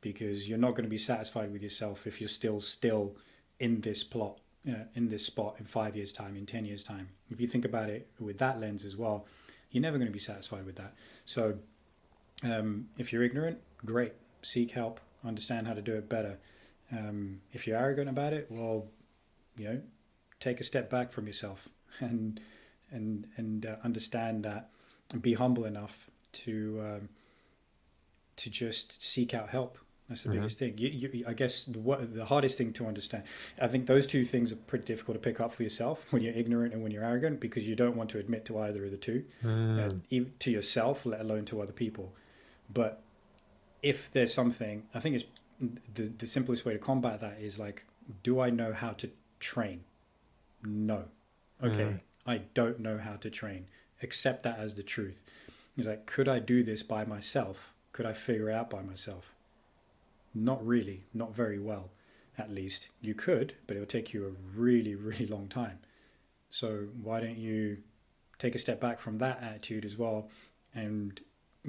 because you're not going to be satisfied with yourself if you're still still in this plot, uh, in this spot in five years' time, in 10 years' time. If you think about it with that lens as well, you're never going to be satisfied with that. So um, if you're ignorant, great. Seek help, understand how to do it better. Um, if you're arrogant about it, well, you know, take a step back from yourself and and and uh, understand that and be humble enough to um, to just seek out help. That's the mm-hmm. biggest thing. You, you, I guess the, what, the hardest thing to understand. I think those two things are pretty difficult to pick up for yourself when you're ignorant and when you're arrogant because you don't want to admit to either of the two, mm. uh, to yourself, let alone to other people. But if there's something, I think it's the the simplest way to combat that is like, do I know how to train? No. Okay, mm. I don't know how to train. Accept that as the truth. He's like, could I do this by myself? Could I figure it out by myself? Not really, not very well, at least. You could, but it would take you a really, really long time. So why don't you take a step back from that attitude as well and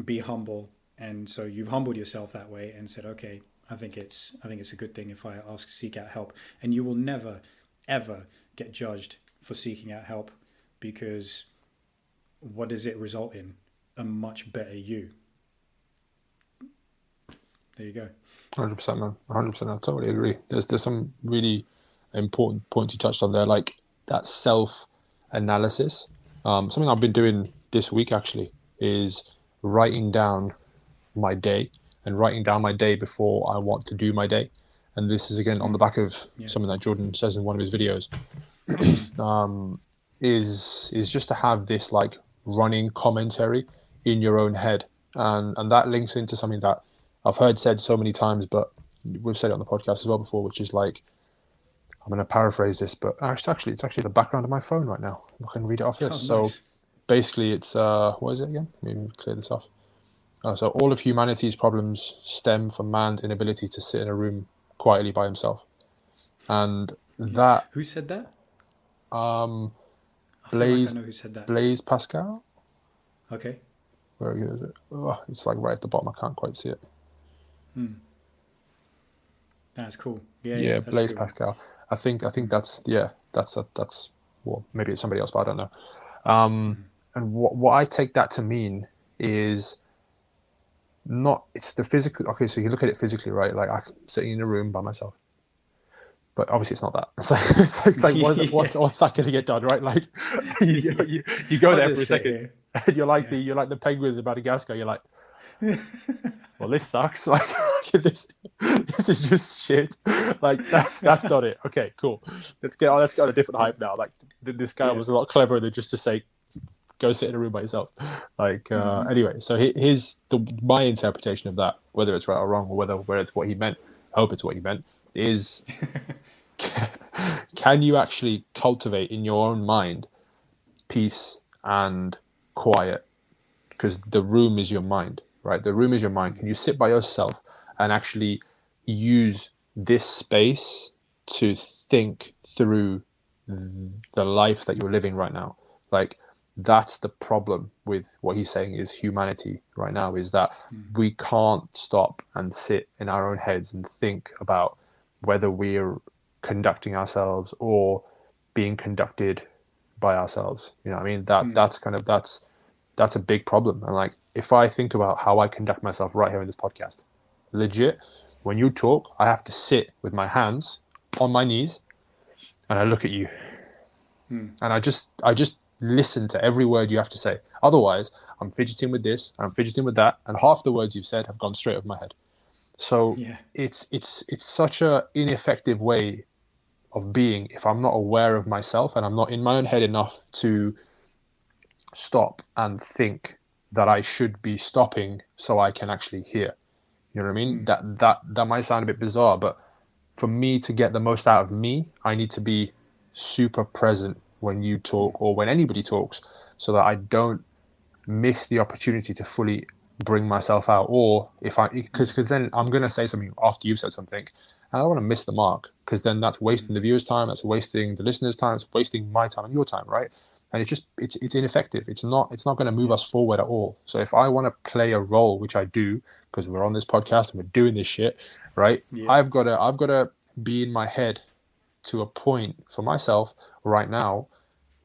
be humble? And so you've humbled yourself that way and said, okay, I think it's I think it's a good thing if I ask seek out help. And you will never ever get judged for seeking out help because what does it result in? A much better you. There you go. Hundred percent, man. Hundred percent. I totally agree. There's there's some really important points you touched on there, like that self analysis. Um, something I've been doing this week actually is writing down my day and writing down my day before I want to do my day and this is again on the back of yeah. something that Jordan says in one of his videos, um, is is just to have this like running commentary in your own head, and and that links into something that I've heard said so many times, but we've said it on the podcast as well before, which is like I'm going to paraphrase this, but actually it's actually the background of my phone right now. I can read it off this. Oh, nice. So basically, it's uh, what is it again? Let me clear this off. Uh, so all of humanity's problems stem from man's inability to sit in a room quietly by himself. And that who said that? Um, Blaise. Like who said that. Blaise Pascal. Okay. Where is it? Oh, it's like right at the bottom. I can't quite see it. Hmm. That's cool. Yeah. Yeah, yeah Blaise Pascal. I think I think that's yeah that's a, that's well maybe it's somebody else but I don't know. Um, hmm. And what what I take that to mean is not it's the physical okay so you look at it physically right? Like i'm sitting in a room by myself. But obviously it's not that. It's like it's like, it's like what's, yeah. what's, what's, that going to get done right? Like you, you, you go there for a second here. and you're like yeah. the you're like the penguins in madagascar you're like well this sucks. Like this this is just shit. Like that's that's not it. Okay cool. Let's get let's get on a different hype now. Like this guy yeah. was a lot cleverer than just to say go sit in a room by yourself. Like uh, mm-hmm. anyway, so here's the my interpretation of that, whether it's right or wrong, or whether whether it's what he meant, I hope it's what he meant, is can you actually cultivate in your own mind peace and quiet? Because the room is your mind, right? The room is your mind. Can you sit by yourself and actually use this space to think through the life that you're living right now? Like that's the problem with what he's saying is humanity right now is that Mm. we can't stop and sit in our own heads and think about whether we're conducting ourselves or being conducted by ourselves you know what i mean that Mm. that's kind of that's that's a big problem and like if i think about how i conduct myself right here in this podcast legit when you talk i have to sit with my hands on my knees and i look at you Hmm. and i just i just listen to every word you have to say otherwise i'm fidgeting with this i'm fidgeting with that and half the words you've said have gone straight over my head so Yeah. it's it's it's such a ineffective way of being if i'm not aware of myself and i'm not in my own head enough to stop and think that i should be stopping so i can actually hear you know what i mean Mm. that that that might sound a bit bizarre but for me to get the most out of me i need to be super present when you talk or when anybody talks so that i don't miss the opportunity to fully bring myself out or if i mm. because because then i'm going to say something after you've said something and i don't want to miss the mark because then that's wasting the mm. viewer's time that's wasting the listener's time it's wasting my time and your time right? And it's just it's it's ineffective it's not it's not going to move us forward at all. So if i want to play a role which i do because we're on this podcast and we're doing this shit right? Yeah. i've got to i've got to be in my head to a point for myself right now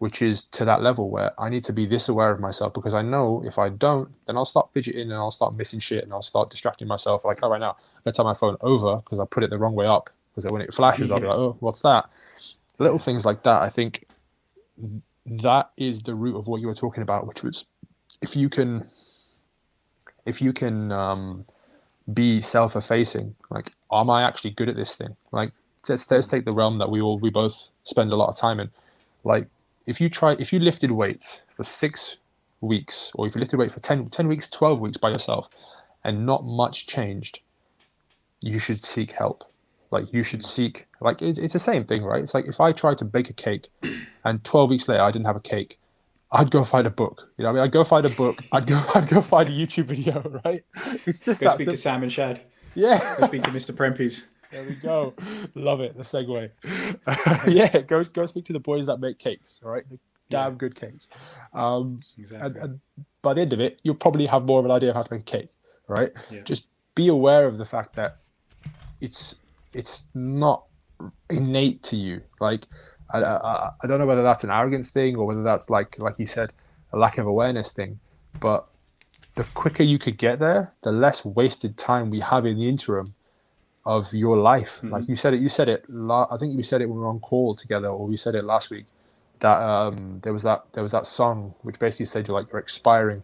which is to that level where I need to be this aware of myself because I know if I don't, then I'll start fidgeting and I'll start missing shit and I'll start distracting myself. Like, oh, right now, let's have my phone over because I put it the wrong way up. Because when it flashes, I'll be like, oh, what's that? Little things like that. I think that is the root of what you were talking about, which was if you can, if you can um, be self-effacing, like, am I actually good at this thing? Like, let's let's take the realm that we all we both spend a lot of time in. Like, if you try if you lifted weights for six weeks or if you lifted weight for 10, 10 weeks 12 weeks by yourself and not much changed you should seek help like you should seek like it's, it's the same thing right it's like if i tried to bake a cake and 12 weeks later i didn't have a cake i'd go find a book you know i mean i'd go find a book i'd go i'd go find a youtube video right it's just Go that speak to simple. Sam and Shad. yeah Go speak to Mr. Prempis. There we go. Love it. The segue. yeah, go go speak to the boys that make cakes. All right, the damn Yeah. good cakes. Um, Exactly. and, and by the end of it, you'll probably have more of an idea of how to make cake. Right? Yeah. Just be aware of the fact that it's it's not innate to you. Like I, I I don't know whether that's an arrogance thing or whether that's like like you said a lack of awareness thing, but the quicker you could get there, the less wasted time we have in the interim of your life. Like you said it, you said it. La- I think we said it when we were on call together, or we said it last week. That um, there was that there was that song which basically said you're like you're expiring.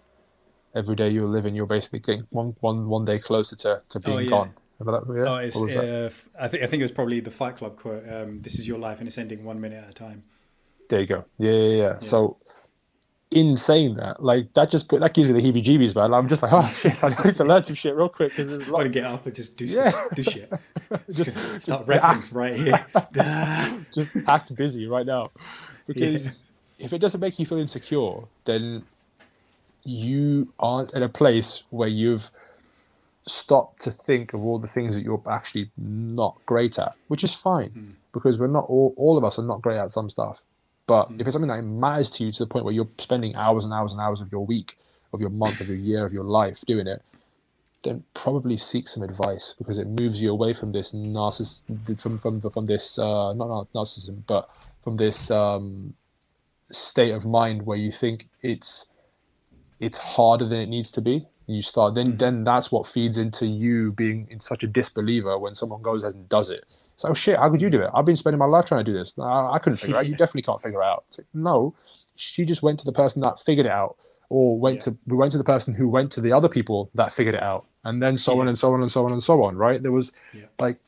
Every day you're living, you're basically getting one one one day closer to, to being yeah. gone. Remember that? Yeah? Oh, it's, What was that? uh, I think I think it was probably the Fight Club quote. Um, this is your life, and it's ending one minute at a time. There you go. Yeah, yeah, yeah. So, in saying that, like that just put that gives me the heebie-jeebies, man. I'm just like, oh shit, I need to learn some shit real quick because there's a I lot. want to get up and just do Yeah. stuff, do shit. Just, Start just rapping act, right here. just act busy right now, because if it doesn't make you feel insecure, then you aren't in a place where you've stopped to think of all the things that you're actually not great at, which is fine hmm. because we're not all all of us are not great at some stuff. But if it's something that matters to you to the point where you're spending hours and hours and hours of your week, of your month, of your year, of your life doing it, then probably seek some advice because it moves you away from this narciss from from from this uh, not not narcissism, but from this um, state of mind where you think it's it's harder than it needs to be. You start then then that's what feeds into you being in such a disbeliever when someone goes and does it. So oh, shit, how could you do it? I've been spending my life trying to do this. I, I couldn't figure it out. You definitely can't figure it out. It's like, no, she just went to the person that figured it out, or went Yeah. to we went to the person who went to the other people that figured it out, and then so on and so on and so on and so on. Right? There was Yeah. like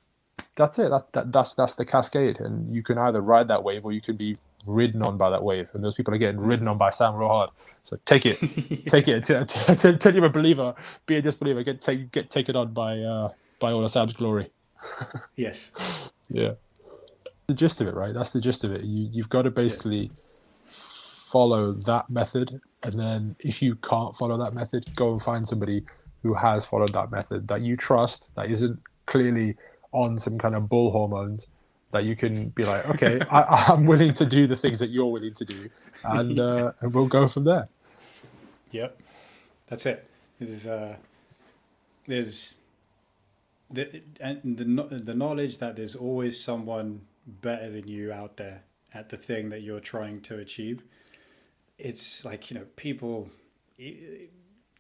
that's it. That, that that's that's the cascade, and you can either ride that wave or you can be ridden on by that wave. And those people are getting ridden on by Sam real hard. So take it, take it. T- t- t- Tell you're a believer, be a disbeliever. Get take get taken on by uh, by all of Sam's glory. Yes. Yeah, the gist of it, right? That's the gist of it. You you've got to basically follow that method, and then if you can't follow that method, go and find somebody who has followed that method that you trust, that isn't clearly on some kind of bull hormones, that you can be like, okay, I, I'm willing to do the things that you're willing to do, and uh, and we'll go from there. Yep, that's it. There's uh, there's the and the the knowledge that there's always someone better than you out there at the thing that you're trying to achieve. It's like you know people. It,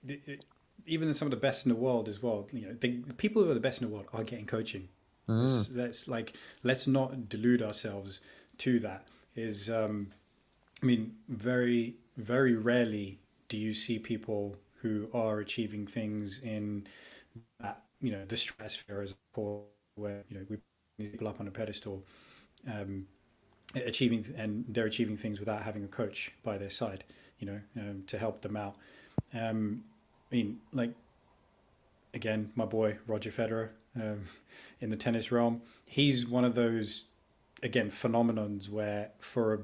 it, even some of the best in the world as well. You know, the people who are the best in the world are getting coaching. Mm. Let's like let's not delude ourselves to that. Is um, I mean, very very rarely do you see people who are achieving things in that you know the stratosphere as a where you know we people up on a pedestal. Um, achieving and they're achieving things without having a coach by their side you know um, to help them out um, I mean, like again, my boy Roger Federer um, in the tennis realm, he's one of those again phenomenons where for a,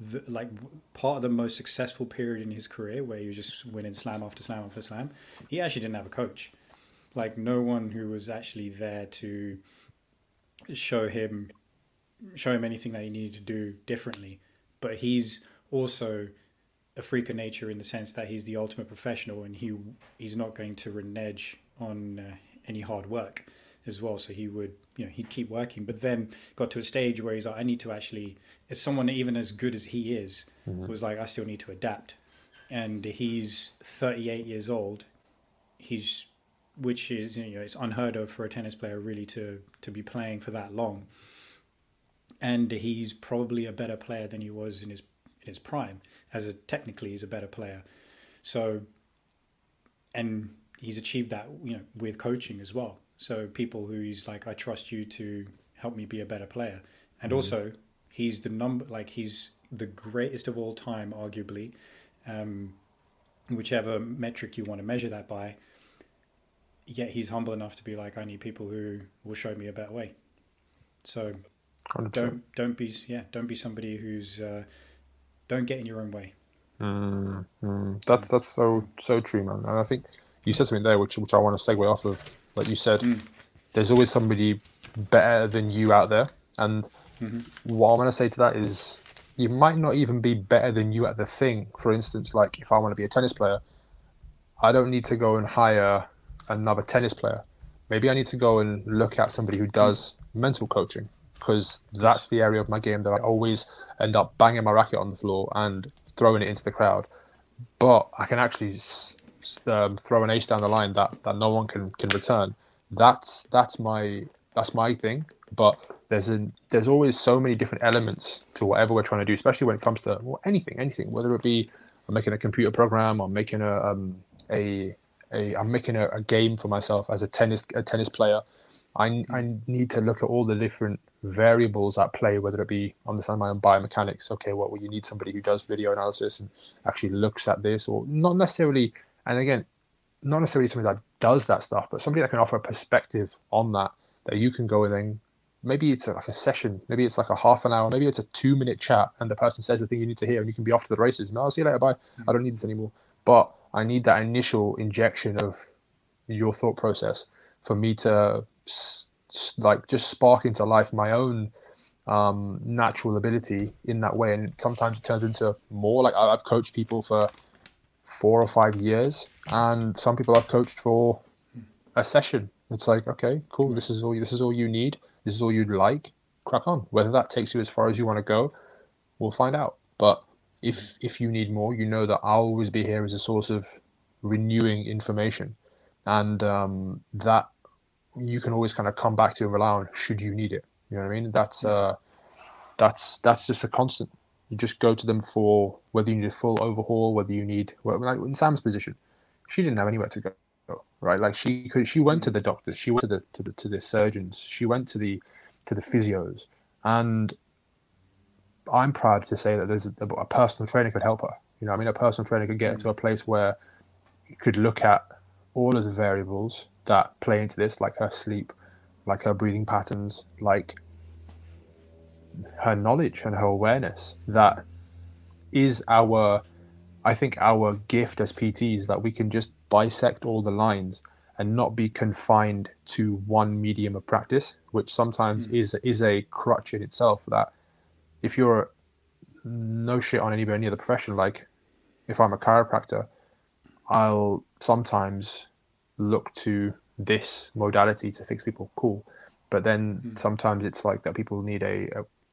the, like part of the most successful period in his career, where he was just winning slam after slam after slam, he actually didn't have a coach, like no one who was actually there to show him show him anything that he needed to do differently. But he's also a freak of nature in the sense that he's the ultimate professional and he he's not going to renege on uh, any hard work as well. So he would, you know, he'd keep working. But then got to a stage where he's like, I need to actually, as someone even as good as he is, mm-hmm. was like, I still need to adapt. And he's 38 years old. He's, which is, you know, it's unheard of for a tennis player really to to be playing for that long. And he's probably a better player than he was in his in his prime as a technically he's a better player. So, and he's achieved that you know with coaching as well. So people who he's like, I trust you to help me be a better player, and mm-hmm. also he's the number like he's the greatest of all time, arguably, um, whichever metric you want to measure that by. Yet he's humble enough to be like, I need people who will show me a better way. So 100%. don't don't be yeah don't be somebody who's uh, don't get in your own way. Mm, mm. That's that's so so true, man. And I think you said something there, which which I want to segue off of. Like you said, mm. there's always somebody better than you out there, and mm-hmm. what I'm going to say to that is, you might not even be better than you at the thing. For instance, like if I want to be a tennis player, I don't need to go and hire another tennis player. Maybe I need to go and look at somebody who does mental coaching because that's the area of my game that I always end up banging my racket on the floor and throwing it into the crowd. But I can actually um, throw an ace down the line that, that no one can, can return. That's that's my that's my thing. But there's a there's always so many different elements to whatever we're trying to do, especially when it comes to well, anything, anything. Whether it be I'm making a computer program, I'm making a um, a, a I'm making a, a game for myself as a tennis a tennis player. I, hmm. I need to look at all the different variables at play, whether it be understand my own biomechanics. Okay, what well, you need somebody who does video analysis and actually looks at this, or not necessarily. And again, not necessarily somebody that does that stuff, but somebody that can offer a perspective on that that you can go and then maybe it's like a session, maybe it's like a half an hour, maybe it's a two minute chat, and the person says the thing you need to hear, and you can be off to the races. No, oh, I'll see you later. Bye. Hmm. I don't need this anymore. But I need that initial injection of your thought process for me to like just spark into life my own um, natural ability in that way. And sometimes it turns into more. Like I've coached people for four or five years, and some people I've coached for a session. It's like, okay, cool. This is all. This is all you need. This is all you'd like. Crack on. Whether that takes you as far as you want to go, we'll find out. But if if you need more, you know that I'll always be here as a source of renewing information, and um, that you can always kind of come back to and rely on should you need it. You know what I mean? That's uh, that's that's just a constant. You just go to them for whether you need a full overhaul, whether you need well, like in Sam's position, she didn't have anywhere to go, right? Like she could, she went to the doctors, she went to the to the to the surgeons, she went to the to the physios, and I'm proud to say that there's a, a personal trainer could help her. You know, I mean, a personal trainer could get her to a place where you could look at all of the variables that play into this, like her sleep, like her breathing patterns, like her knowledge and her awareness that is our I think our gift as PTs that we can just bisect all the lines and not be confined to one medium of practice, which sometimes mm. is is a crutch in itself. That if you're no shit on anybody, any other profession, like if I'm a chiropractor, I'll sometimes look to this modality to fix people. Cool, but then mm. sometimes it's like that people need a,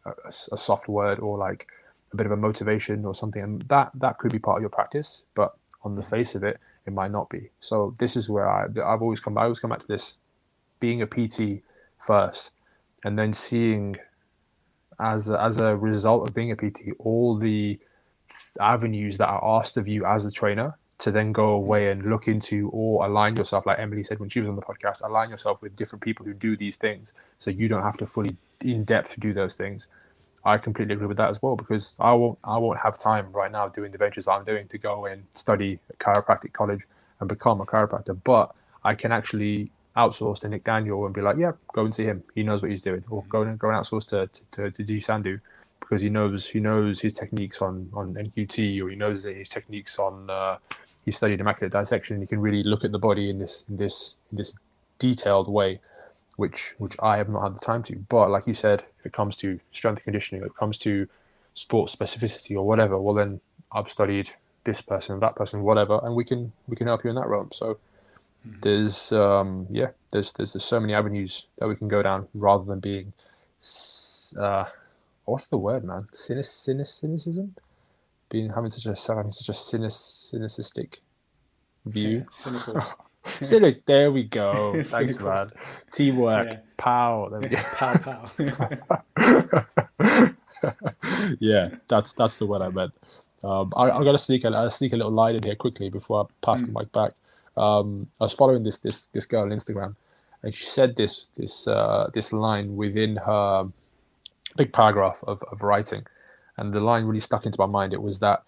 a, a soft word or like a bit of a motivation or something, and that that could be part of your practice. But on the hmm. face of it, it might not be. So this is where I I've always come I always come back to this being a PT first and then seeing as as a result of being a PT all the avenues that are asked of you as a trainer to then go mm-hmm. away and look into or align yourself like Emily said when she was on the podcast align yourself with different people who do these things. So you don't have to fully in depth do those things. I completely agree with that as well because I won't I won't have time right now doing the ventures I'm doing to go and study at chiropractic college and become a chiropractor. But I can actually outsource to Nick Daniel and be like, yeah, go and see him. He knows what he's doing. Or go and go and outsource to to, to, to Sandu because he knows he knows his techniques on on NKT or he knows his techniques on uh, he studied immaculate dissection. He can really look at the body in this in this in this detailed way which which I have not had the time to. But like you said, if it comes to strength conditioning, if it comes to sports specificity or whatever, well then I've studied this person, that person, whatever, and we can we can help you in that realm. So mm-hmm. there's um, yeah, there's, there's there's so many avenues that we can go down rather than being uh, what's the word, man? Cynic, cynic cynicism, being having such a having such a cynic, cynicistic view. Yeah, cynical. Cynic, there we go. Thanks, man. Teamwork. Yeah. Pow. There we go. pow pow. yeah, that's that's the word I meant. Um, I, I got to sneak a sneak a little line in here quickly before I pass mm. the mic back. Um, I was following this this this girl on Instagram, and she said this this uh, this line within her big paragraph of, of writing, and the line really stuck into my mind. It was that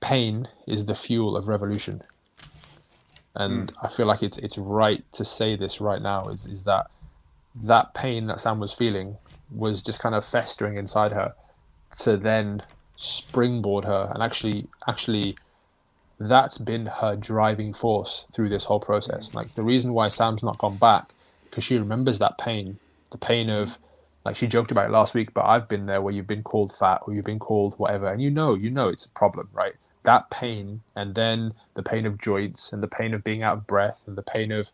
pain is the fuel of revolution and mm. I feel like it's it's right to say this right now is is that that pain that Sam was feeling was just kind of festering inside her to then springboard her and actually actually that's been her driving force through this whole process. Hmm. Like the reason why Sam's not gone back because she remembers that pain, the pain of like she joked about it last week, but I've been there where you've been called fat or you've been called whatever, and you know, you know it's a problem, right? that pain and then the pain of joints and the pain of being out of breath and the pain of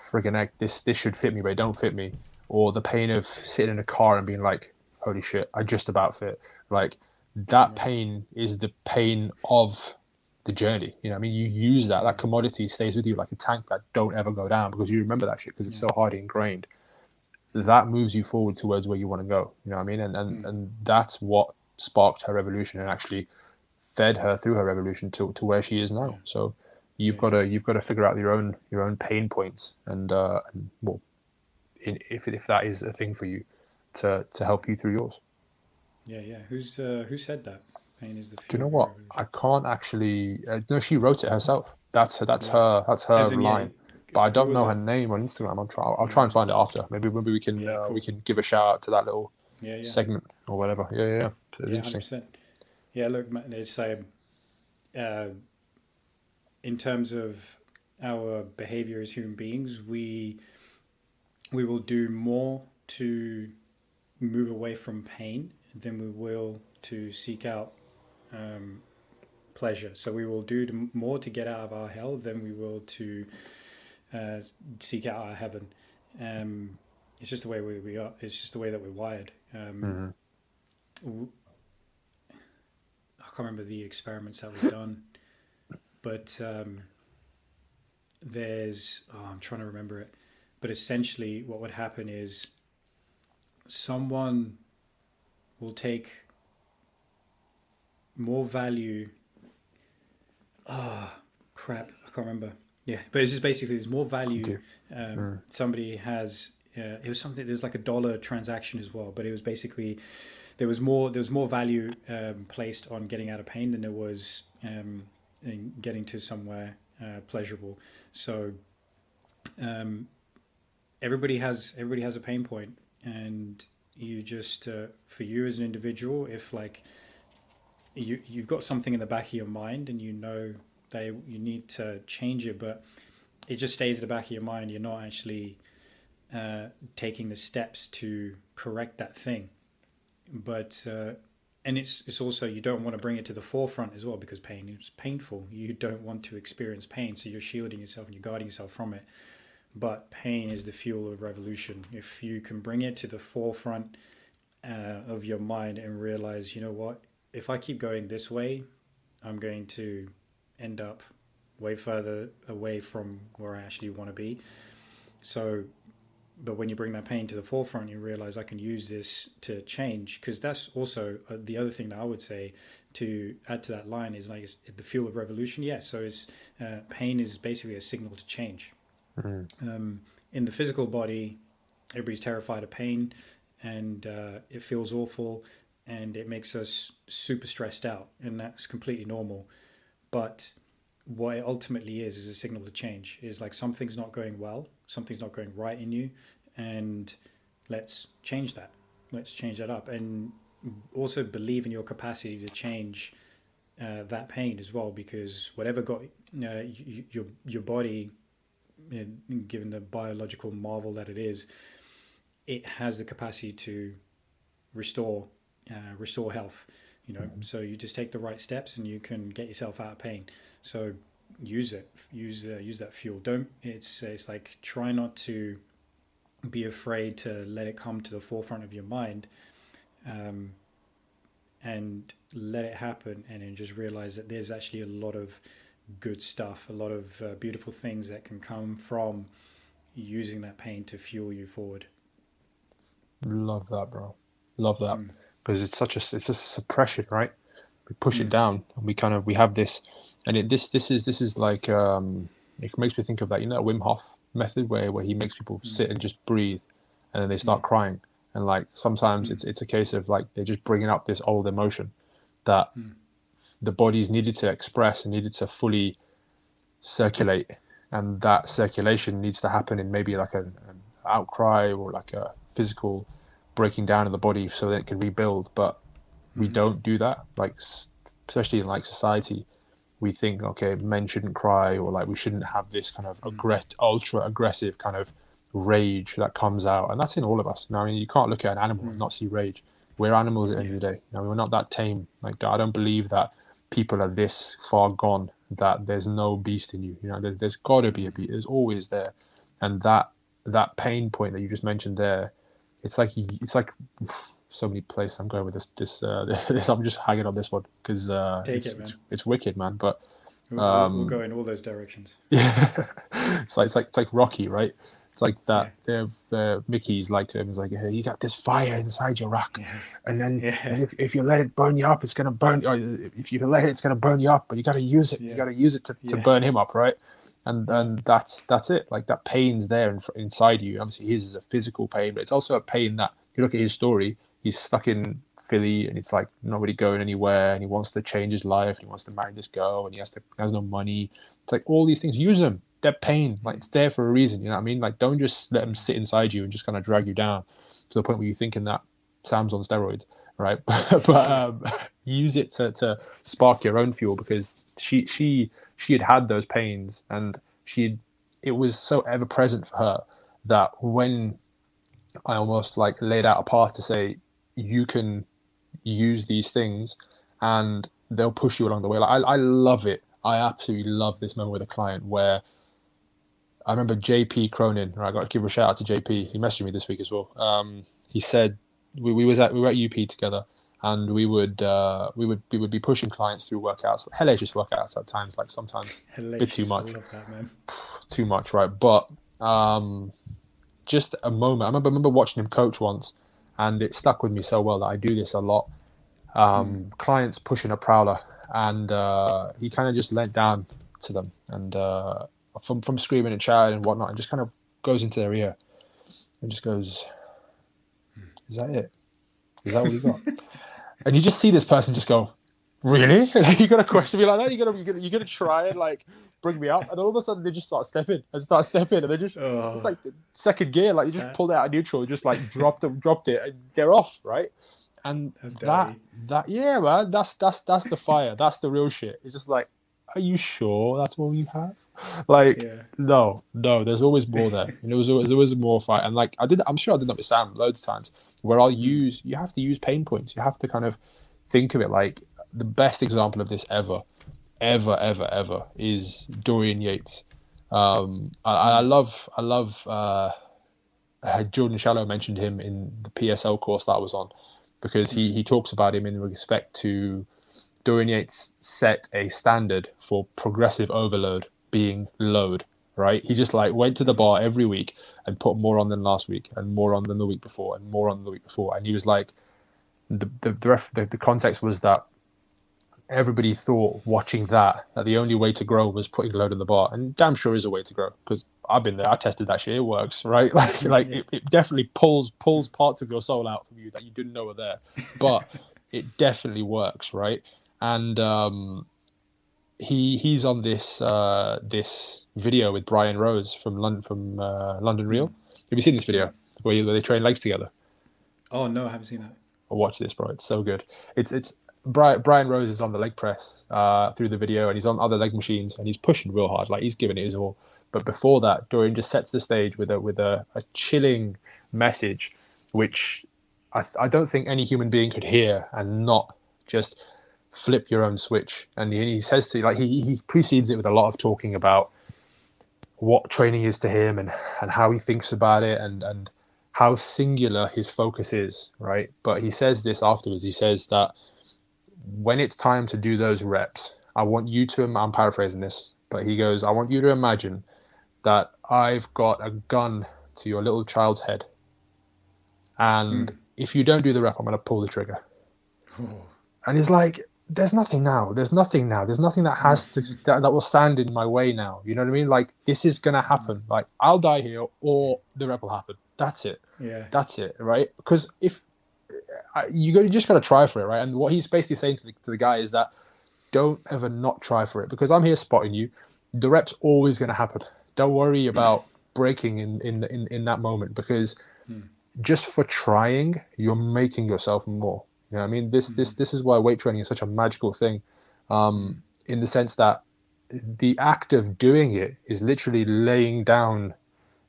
friggin' heck, this this should fit me but it don't fit me or the pain of sitting in a car and being like holy shit i just about fit like that pain is the pain of the journey you know i mean you use that that commodity stays with you like a tank that don't ever go down because you remember that shit because it's so hard ingrained that moves you forward towards where you want to go you know what i mean and and, mm. and that's what sparked her revolution and actually fed her through her revolution to, to where she is now. So you've got to you've got to figure out your own your own pain points and uh, and well, in, if if that is a thing for you, to to help you through yours. Yeah, yeah. Who's uh, who said that? Pain is the. Do you know what? I can't actually. Uh, no, she wrote it herself. That's her. That's yeah. her. That's her in, line. Yeah, but I don't know her name on Instagram. I'll try. I'll try and find it after. Maybe maybe we can yeah, cool. we can give a shout out to that little segment or whatever. Yeah, yeah. yeah. interesting. 100%. Yeah, look, it's um, uh, in terms of our behavior as human beings, we we will do more to move away from pain than we will to seek out um, pleasure. So we will do more to get out of our hell than we will to uh, seek out our heaven. Um, it's just the way we, we are. It's just the way that we're wired. Um, mm-hmm can't remember the experiments that were done, but um, there's oh, I'm trying to remember it. But essentially, what would happen is someone will take more value. Ah, oh, crap! I can't remember. Yeah, but it's just basically there's more value. Um, mm. Somebody has. Uh, it was something. There's like a dollar transaction as well, but it was basically there was more there was more value um, placed on getting out of pain than there was um, in getting to somewhere uh, pleasurable. So um, everybody has everybody has a pain point, and you just uh, for you as an individual, if like you you've got something in the back of your mind and you know that you need to change it, but it just stays at the back of your mind. You're not actually uh, taking the steps to correct that thing. But uh, and it's it's also you don't want to bring it to the forefront as well because pain is painful. You don't want to experience pain, so you're shielding yourself and you're guarding yourself from it. But pain is the fuel of revolution. If you can bring it to the forefront uh, of your mind and realize, you know what, if I keep going this way, I'm going to end up way further away from where I actually want to be. So, but when you bring that pain to the forefront, you realize I can use this to change. Because that's also uh, the other thing that I would say to add to that line is like the fuel of revolution. Yeah, so it's uh, pain is basically a signal to change. Mm-hmm. Um, in the physical body, everybody's terrified of pain, and uh, it feels awful, and it makes us super stressed out, and that's completely normal. But what it ultimately is is a signal to change. Is like something's not going well, something's not going right in you, and let's change that. Let's change that up, and also believe in your capacity to change uh, that pain as well. Because whatever got uh, your your body, uh, given the biological marvel that it is, it has the capacity to restore uh, restore health. You know, mm-hmm. so you just take the right steps and you can get yourself out of pain. So use it, use uh, use that fuel. Don't it's it's like try not to be afraid to let it come to the forefront of your mind, um, and let it happen, and then just realize that there's actually a lot of good stuff, a lot of uh, beautiful things that can come from using that pain to fuel you forward. Love that, bro. Love that because it's such a it's just a suppression, right? We push mm. it down, and we kind of we have this and it, this this is this is like um, it makes me think of that you know Wim Hof method where where he makes people mm. sit and just breathe, and then they start mm. crying. And like sometimes mm. it's it's a case of like they're just bringing up this old emotion that mm. the body's needed to express and needed to fully circulate, and that circulation needs to happen in maybe like an, an outcry or like a physical breaking down of the body so that it can rebuild. But we mm. don't do that, like especially in like society we think okay men shouldn't cry or like we shouldn't have this kind of mm. aggressive ultra aggressive kind of rage that comes out and that's in all of us now i mean you can't look at an animal and mm. not see rage we're animals at the end of the day now we're not that tame like i don't believe that people are this far gone that there's no beast in you you know there, there's got to be a beast there's always there and that that pain point that you just mentioned there it's like it's like so many places I'm going with this. This, uh, this I'm just hanging on this one because uh, it's, it, it's, it's wicked, man. But um, we'll, we'll, go in all those directions. Yeah, it's like it's like it's like Rocky, right? It's like that. Yeah. Uh, Mickey's like to him. He's like, hey, you got this fire inside your rock, yeah. and then yeah. and if, if you let it burn you up, it's gonna burn. Or if you let it, it's gonna burn you up. But you got to use it. You got to use it to, to burn him up, right? And and that's that's it. Like that pain's there in, inside you. Obviously, his is a physical pain, but it's also a pain that if you look at his story, he's stuck in Philly and it's like not really going anywhere and he wants to change his life he wants to marry this girl and he has to has no money. It's like all these things. Use them. They're pain. Like it's there for a reason. You know what I mean? Like don't just let them sit inside you and just kind of drag you down to the point where you're thinking that Sam's on steroids, right? but um, use it to, to spark your own fuel because she she she had had those pains and she it was so ever present for her that when I almost like laid out a path to say you can use these things and they'll push you along the way. Like I, I love it. I absolutely love this moment with a client where I remember JP Cronin. Right, I got to give a shout out to JP. He messaged me this week as well. Um, he said we, we was at we were at UP together, and we would uh, we would we would be pushing clients through workouts, hellacious workouts at times, like sometimes hellacious. a bit too much. That, too much, right? But um, just a moment. I remember, I remember watching him coach once, and it stuck with me so well that I do this a lot. Um, mm. Clients pushing a prowler, and uh, he kind of just leant down to them, and uh, from from screaming and shouting and whatnot, and just kind of goes into their ear, and just goes, "Is that it? Is that what you got?" and you just see this person just go, "Really? you got to question me like that? You got to you got you to try and like bring me up, and all of a sudden they just start stepping and start stepping, and they just oh. it's like second gear, like you just pulled out of neutral, just like dropped it, dropped it, and they're off, right? And that's that dirty. that yeah, man, that's that's that's the fire, that's the real shit. It's just like, are you sure that's all you have? like Yeah. no, no. There's always more there. You know, there's always, there's always more fight. And like I did, I'm sure I did that with Sam loads of times. Where I'll use, you have to use pain points. You have to kind of think of it like the best example of this ever, ever, ever, ever is Dorian Yates. Um, I, I love, I love. Uh, Jordan Shallow mentioned him in the PSL course that I was on because he he talks about him in respect to Dorian Yates set a standard for progressive overload being load. Right, he just like went to the bar every week and put more on than last week, and more on than the week before, and more on the week before, and he was like, the the the, ref, the, the context was that everybody thought watching that that the only way to grow was putting load on the bar, and damn sure is a way to grow because I've been there, I tested that shit, it works, right? Like like it, it definitely pulls pulls parts of your soul out from you that you didn't know were there, but it definitely works, right? And um, he he's on this uh, this video with Brian Rose from London from uh, London Real. Have you seen this video where, you, where they train legs together? Oh no, I haven't seen that. Or watch this, bro. It's so good. It's it's Brian, Brian Rose is on the leg press uh, through the video, and he's on other leg machines, and he's pushing real hard, like he's giving it his all. But before that, Dorian just sets the stage with a with a, a chilling message, which I, I don't think any human being could hear and not just flip your own switch. And he, he says to like he he precedes it with a lot of talking about what training is to him and and how he thinks about it and and how singular his focus is, right? But he says this afterwards. He says that when it's time to do those reps, I want you to, I'm paraphrasing this, but he goes, I want you to imagine that I've got a gun to your little child's head. And hmm. if you don't do the rep, I'm going to pull the trigger. Oh, And he's like, there's nothing now. There's nothing now. There's nothing that has to that, that will stand in my way now. You know what I mean? Like this is gonna happen. Mm. Like I'll die here, or the rep will happen. That's it. yeah. That's it, right? Because if you, go, you just got to try for it, right? And what he's basically saying to the, to the guy is that don't ever not try for it because I'm here spotting you. The rep's always going to happen. Don't worry mm. about breaking in, in, in, in that moment because mm. just for trying, you're making yourself more. You know I mean? This, this, this is why weight training is such a magical thing um, in the sense that the act of doing it is literally laying down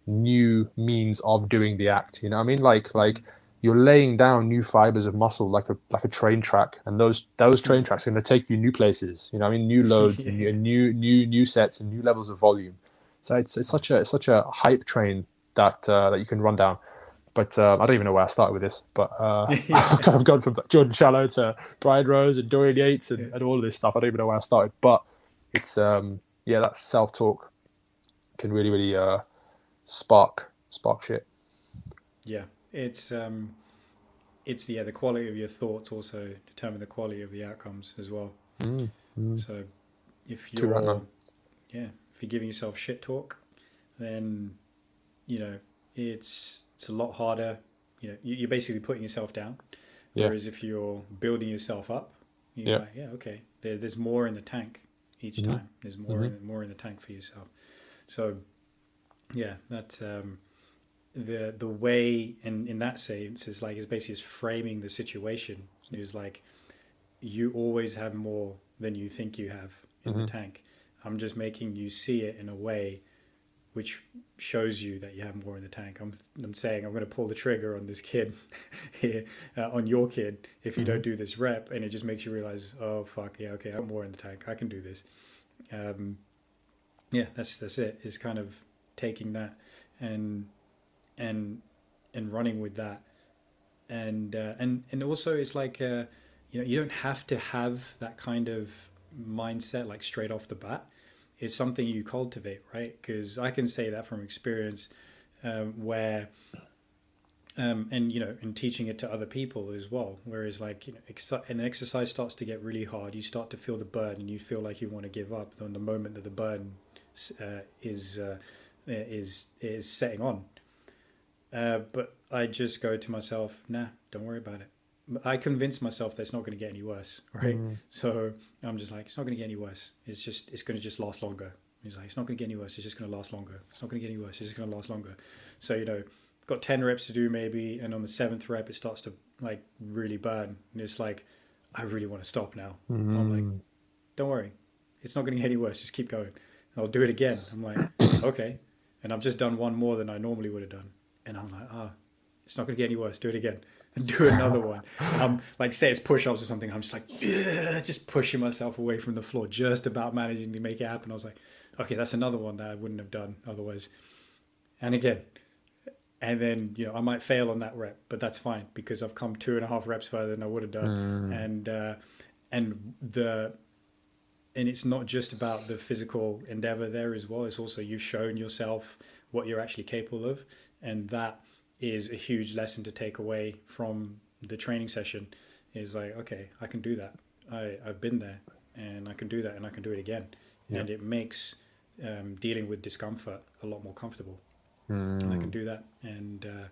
new means of doing the act. You know what I mean? Like like you're laying down new fibers of muscle like a like a train track, and those those train tracks are going to take you new places. You know what I mean? New loads and, new, and new new new sets and new levels of volume. So it's, it's such a it's such a hype train that uh, that you can run down. But uh, I don't even know where I started with this. But uh, I've kind of gone from Jordan Shallow to Brian Rose and Dorian Yates and, and all of this stuff. I don't even know where I started. But it's um, yeah, that self talk can really really uh, spark spark shit. Yeah, it's um, it's yeah, the quality of your thoughts also determine the quality of the outcomes as well. Mm, mm. So if you're right, yeah, if you're giving yourself shit talk, then you know it's it's a lot harder. You know, you- you're basically putting yourself down. Yeah. Whereas if you're building yourself up, you're Yeah. like, yeah, okay, there, there's more in the tank each Mhm. time. There's more Mhm. in, more in the tank for yourself. So yeah, that um, the the way in in that sense is like it's basically just framing the situation. It's like you always have more than you think you have in the Mhm. tank. I'm just making you see it in a way which shows you that you have more in the tank. I'm I'm saying I'm going to pull the trigger on this kid here uh, on your kid if you don't do this rep, and it just makes you realize, oh fuck yeah, okay, I'm more in the tank. I can do this. Um, yeah, that's that's it. it. Is kind of taking that and and and running with that, and uh, and and also it's like uh, you know you don't have to have that kind of mindset like straight off the bat. It's something you cultivate, right? Because I can say that from experience, um, where um, and you know, and teaching it to other people as well. Whereas, like, you know, ex- an exercise starts to get really hard, you start to feel the burden, and you feel like you want to give up. On the moment that the burden uh, is uh, is is setting on, uh, but I just go to myself, nah, don't worry about it. I convince myself that it's not going to get any worse, right? Mm. So I'm just like, it's not going to get any worse. It's just, it's going to just last longer. He's like, it's not going to get any worse. It's just going to last longer. It's not going to get any worse. It's just going to last longer. So you know, got 10 reps to do maybe and on the seventh rep it starts to like really burn and it's like i really want to stop now i'm like Mm. don't worry it's not going to get any worse just keep going I'll do it again. I'm like, okay. And I've just done one more than I normally would have done. And I'm like, ah, oh, it's not going to get any worse. Do it again. And do another one. I'm like, say it's push ups or something. I'm just like, just pushing myself away from the floor, just about managing to make it happen. I was like, okay, that's another one that I wouldn't have done otherwise. And again, and then you know I might fail on that rep, but that's fine because I've come two and a half reps further than I would have done, mm. and uh, and the and it's not just about the physical endeavor there as well. It's also you've shown yourself what you're actually capable of, and that is a huge lesson to take away from the training session. Is like okay, I can do that. I I've been there, and I can do that, and I can do it again, yeah. and it makes um, dealing with discomfort a lot more comfortable. Mm. I can do that, and uh,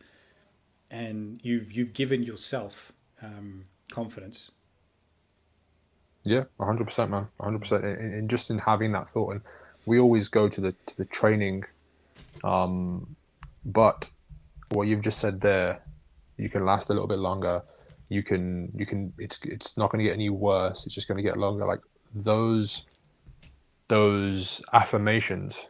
and you've you've given yourself um, confidence. Yeah, hundred percent, man, hundred percent. And just in having that thought, and we always go to the to the training, um, but what you've just said there, you can last a little bit longer. You can you can it's it's not going to get any worse. It's just going to get longer. Like those those affirmations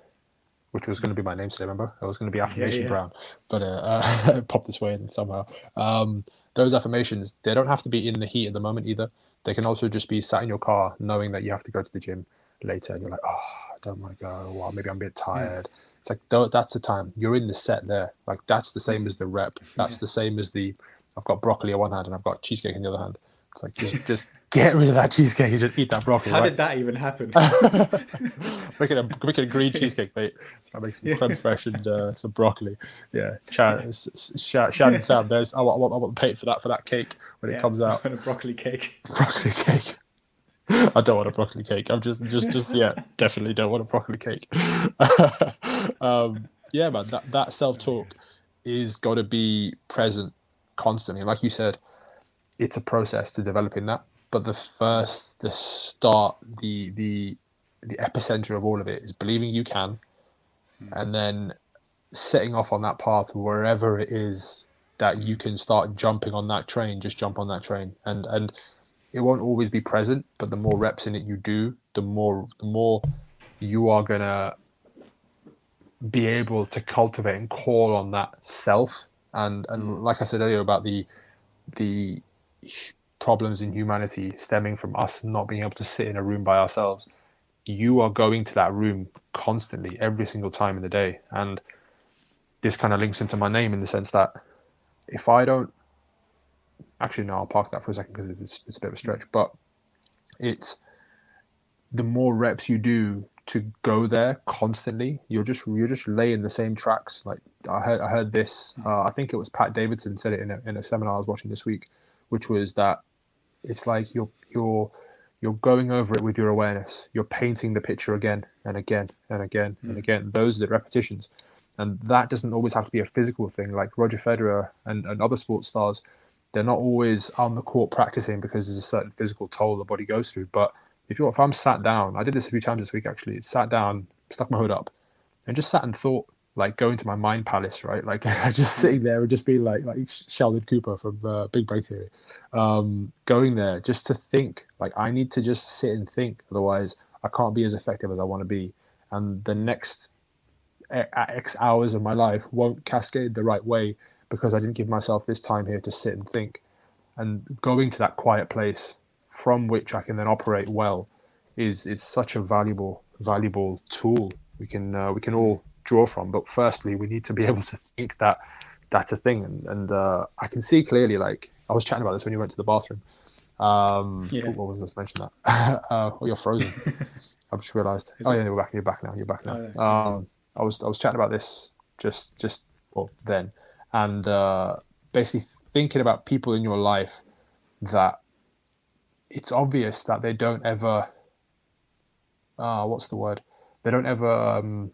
which was going to be my name today. Remember, I was going to be affirmation yeah, yeah. Brown, but uh, uh, popped this way in somehow. Um, those affirmations, they don't have to be in the heat at the moment either. They can also just be sat in your car, knowing that you have to go to the gym later, and you're like, oh, I don't want to go. Well, maybe I'm a bit hmm. tired. Mm. It's like that's the time you're in the set there. Like that's the same as the rep. That's yeah. the same as the. I've got broccoli on one hand and I've got cheesecake in the other hand. It's like just just get rid of that cheesecake and just eat that broccoli. How right? did that even happen? making a making a green cheesecake, mate. I make some yeah. creme fraiche and uh, some broccoli. Yeah, Shannon, Shannon Sam, there's I want, I want I want the pay for that for that cake when yeah, it comes out. And a broccoli cake. Broccoli cake. I don't want a broccoli cake. I'm just just just yeah, definitely don't want a broccoli cake. Um, yeah, man, that that self talk is got to be present constantly. like you said, it's a process to developing that. But the first, the start, the the the epicenter of all of it is believing you can, mm-hmm. and then setting off on that path wherever it is that you can start jumping on that train. Just jump on that train, and and it won't always be present. But the more reps in it you do, the more the more you are gonna be able to cultivate and call on that self and and mm. like I said earlier about the the problems in humanity stemming from us not being able to sit in a room by ourselves, you are going to that room constantly every single time in the day. And this kind of links into my name in the sense that if I don't actually no, I'll park that for a second because it's, it's a bit of a stretch, but it's the more reps you do to go there constantly, you're just you're just laying the same tracks. Like I heard I heard this, uh, I think it was Pat Davidson said it in a, in a seminar I was watching this week which was that it's like you're you're you're going over it with your awareness. You're painting the picture again and again and again mm. and hmm. again. Those are the repetitions. And that doesn't always have to be a physical thing. Like Roger Federer and, and other sports stars, they're not always on the court practicing because there's a certain physical toll the body goes through. But if you if I'm sat down, I did this a few times this week actually. Sat down, stuck my hood up, and just sat and thought like going to my mind palace, right? Like just sitting there and just being like like Sheldon Cooper from uh, Big Bang Theory, um, going there just to think. Like I need to just sit and think, otherwise I can't be as effective as I want to be. And the next X hours of my life won't cascade the right way because I didn't give myself this time here to sit and think. And going to that quiet place from which I can then operate well is is such a valuable valuable tool. We can uh, we can all draw from. But firstly, we need to be able to think that that's a thing. And, and uh, I can see clearly, like, I was chatting about this when you went to the bathroom. Um, yeah. what was I supposed to mention that? uh, oh, you're frozen. I've just realised. Oh, yeah, you're back. You're back now. You're back now. Oh, yeah. um, I was I was chatting about this just just well then, and uh, basically thinking about people in your life that it's obvious that they don't ever. Uh, what's the word? They don't ever um,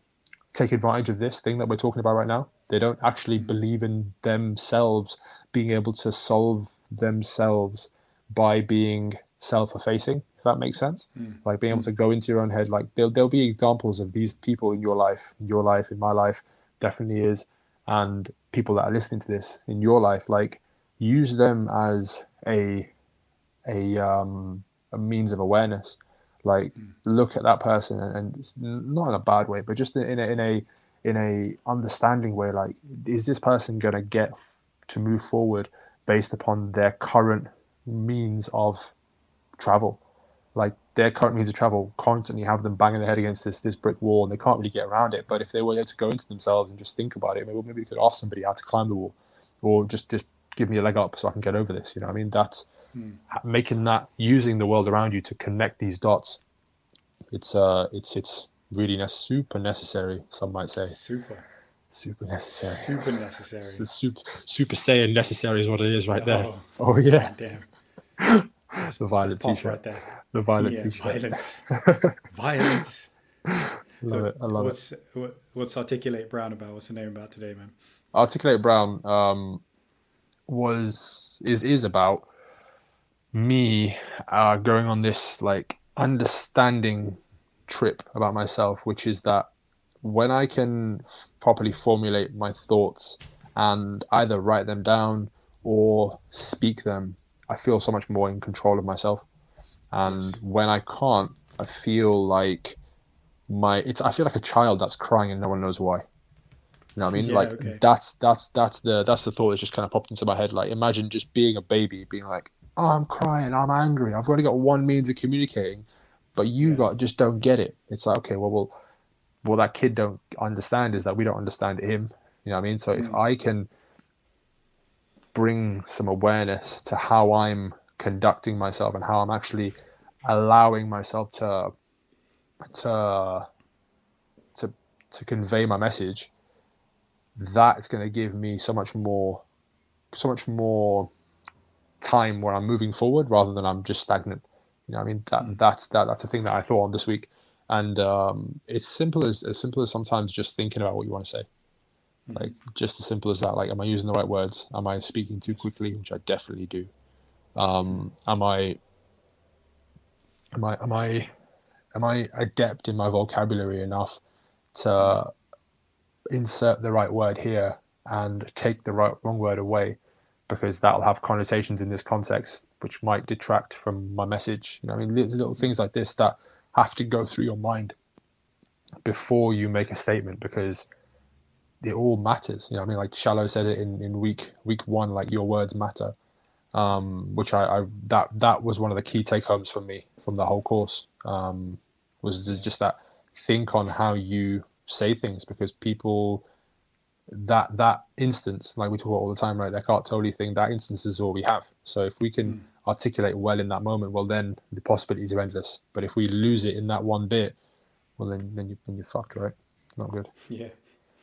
take advantage of this thing that we're talking about right now. They don't actually believe in themselves being able to solve themselves by being self-effacing. If that makes sense, mm. like being able to go into your own head. Like there'll there'll be examples of these people in your life, in your life, in my life, definitely is, and people that are listening to this in your life. Like use them as a a um, a means of awareness. Like look at that person and, it's not in a bad way, but just in a, in a in a understanding way. Like, is this person gonna get f- to move forward based upon their current means of travel? Like their current means of travel constantly have them banging their head against this this brick wall and they can't really get around it. But if they were to go into themselves and just think about it, maybe maybe we could ask somebody how to climb the wall, or just just give me a leg up so I can get over this. You know, what I mean that's ha- making that using the world around you to connect these dots. It's uh it's it's really ne- super necessary. Some might say Super, super necessary. super necessary. Super super saiyan necessary is what it is right there. Oh. Oh yeah, Damn, the violet t-shirt. right there. The violet Yeah, t-shirt. violence, violence. love it. I love it. what's, What, what's articulate brown about? What's the name about today, man? Articulate Brown um, was is is about me uh, going on this like understanding trip about myself, which is that when I can f- properly formulate my thoughts and either write them down or speak them, I feel so much more in control of myself. And when I can't, I feel like my it's I feel like a child that's crying and no one knows why. You know what I mean? Yeah, like okay. that's that's that's the that's the thought that just kind of popped into my head. Like imagine just being a baby, being like, "Oh, I'm crying, I'm angry. I've only got one means of communicating, but you Yeah. got just don't get it." It's like, okay, well, well, what that kid don't understand is that we don't understand him. You know what I mean? So if Mm. I can bring some awareness to how I'm conducting myself and how I'm actually allowing myself to to to to convey my message that's going to give me so much more so much more time where I'm moving forward rather than I'm just stagnant. You know I mean? That that's that that's a thing that I thought on this week. And um, it's simple as as simple as sometimes just thinking about what you want to say. Like just as simple as that. Like am I using the right words? Am I speaking too quickly? Which I definitely do. Um, am I am I am I am I adept in my vocabulary enough to insert the right word here and take the right wrong word away because that'll have connotations in this context which might detract from my message. You know i mean little, things like this that have to go through your mind before you make a statement because it all matters. You know i mean like shallow said it in, in week week one like your words matter um, which I, I that that was one of the key take homes for me from the whole course um, was just that think on how you say things because people that that instance like we talk about all the time right that Tolle thing that instance is all we have? So if we can articulate well in that moment well then the possibilities are endless. But if we lose it in that one bit well then then, you, then you're fucked right? Not good. Yeah,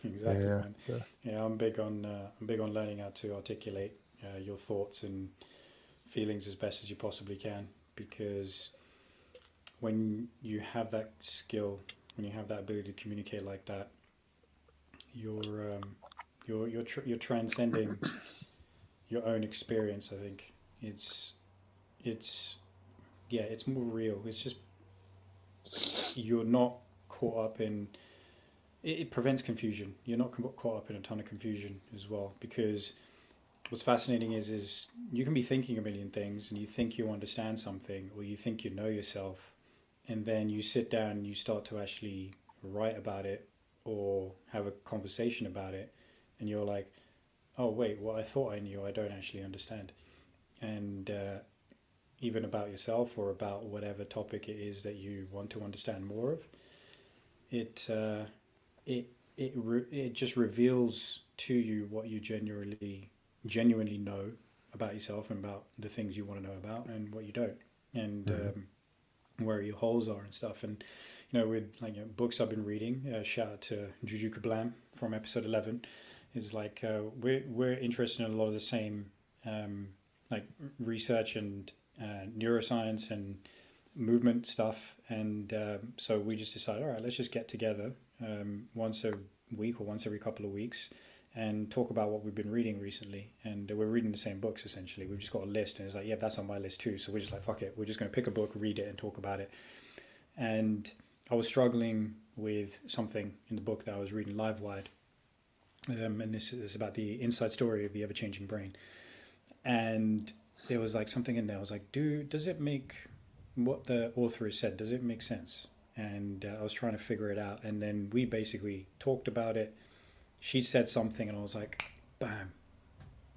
exactly, yeah, yeah. Yeah, I'm big on uh, I'm big on learning how to articulate uh, your thoughts and feelings as best as you possibly can. Because when you have that skill, when you have that ability to communicate like that, you're um, you're you're tr- you're transcending your own experience. I think it's it's yeah, it's more real. It's just you're not caught up in it, it prevents confusion. You're not caught up in a ton of confusion as well because what's fascinating is is you can be thinking a million things and you think you understand something or you think you know yourself and then you sit down and you start to actually write about it or have a conversation about it and you're like oh wait what i thought i knew i don't actually understand. And uh, even about yourself or about whatever topic it is that you want to understand more of it uh, it it re- it just reveals to you what you genuinely genuinely know about yourself and about the things you want to know about and what you don't. And um, where your holes are and stuff. And know with like you know, books I've been reading uh, shout out to Juju Kablam from episode 11 is like uh, we're, we're interested in a lot of the same um, like research and uh, neuroscience and movement stuff. And um, so we just decided all right let's just get together um, once a week or once every couple of weeks and talk about what we've been reading recently. And we're reading the same books essentially. We've just got a list and it's like yeah that's on my list too. So we're just like fuck it. We're just going to pick a book read it and talk about it. And i was struggling with something in the book that i was reading Livewired um, and this is about the inside story of the ever-changing brain and there was like something in there i was like do does it make what the author has said does it make sense? And uh, I was trying to figure it out, and then we basically talked about it. She said something, and I was like, bam,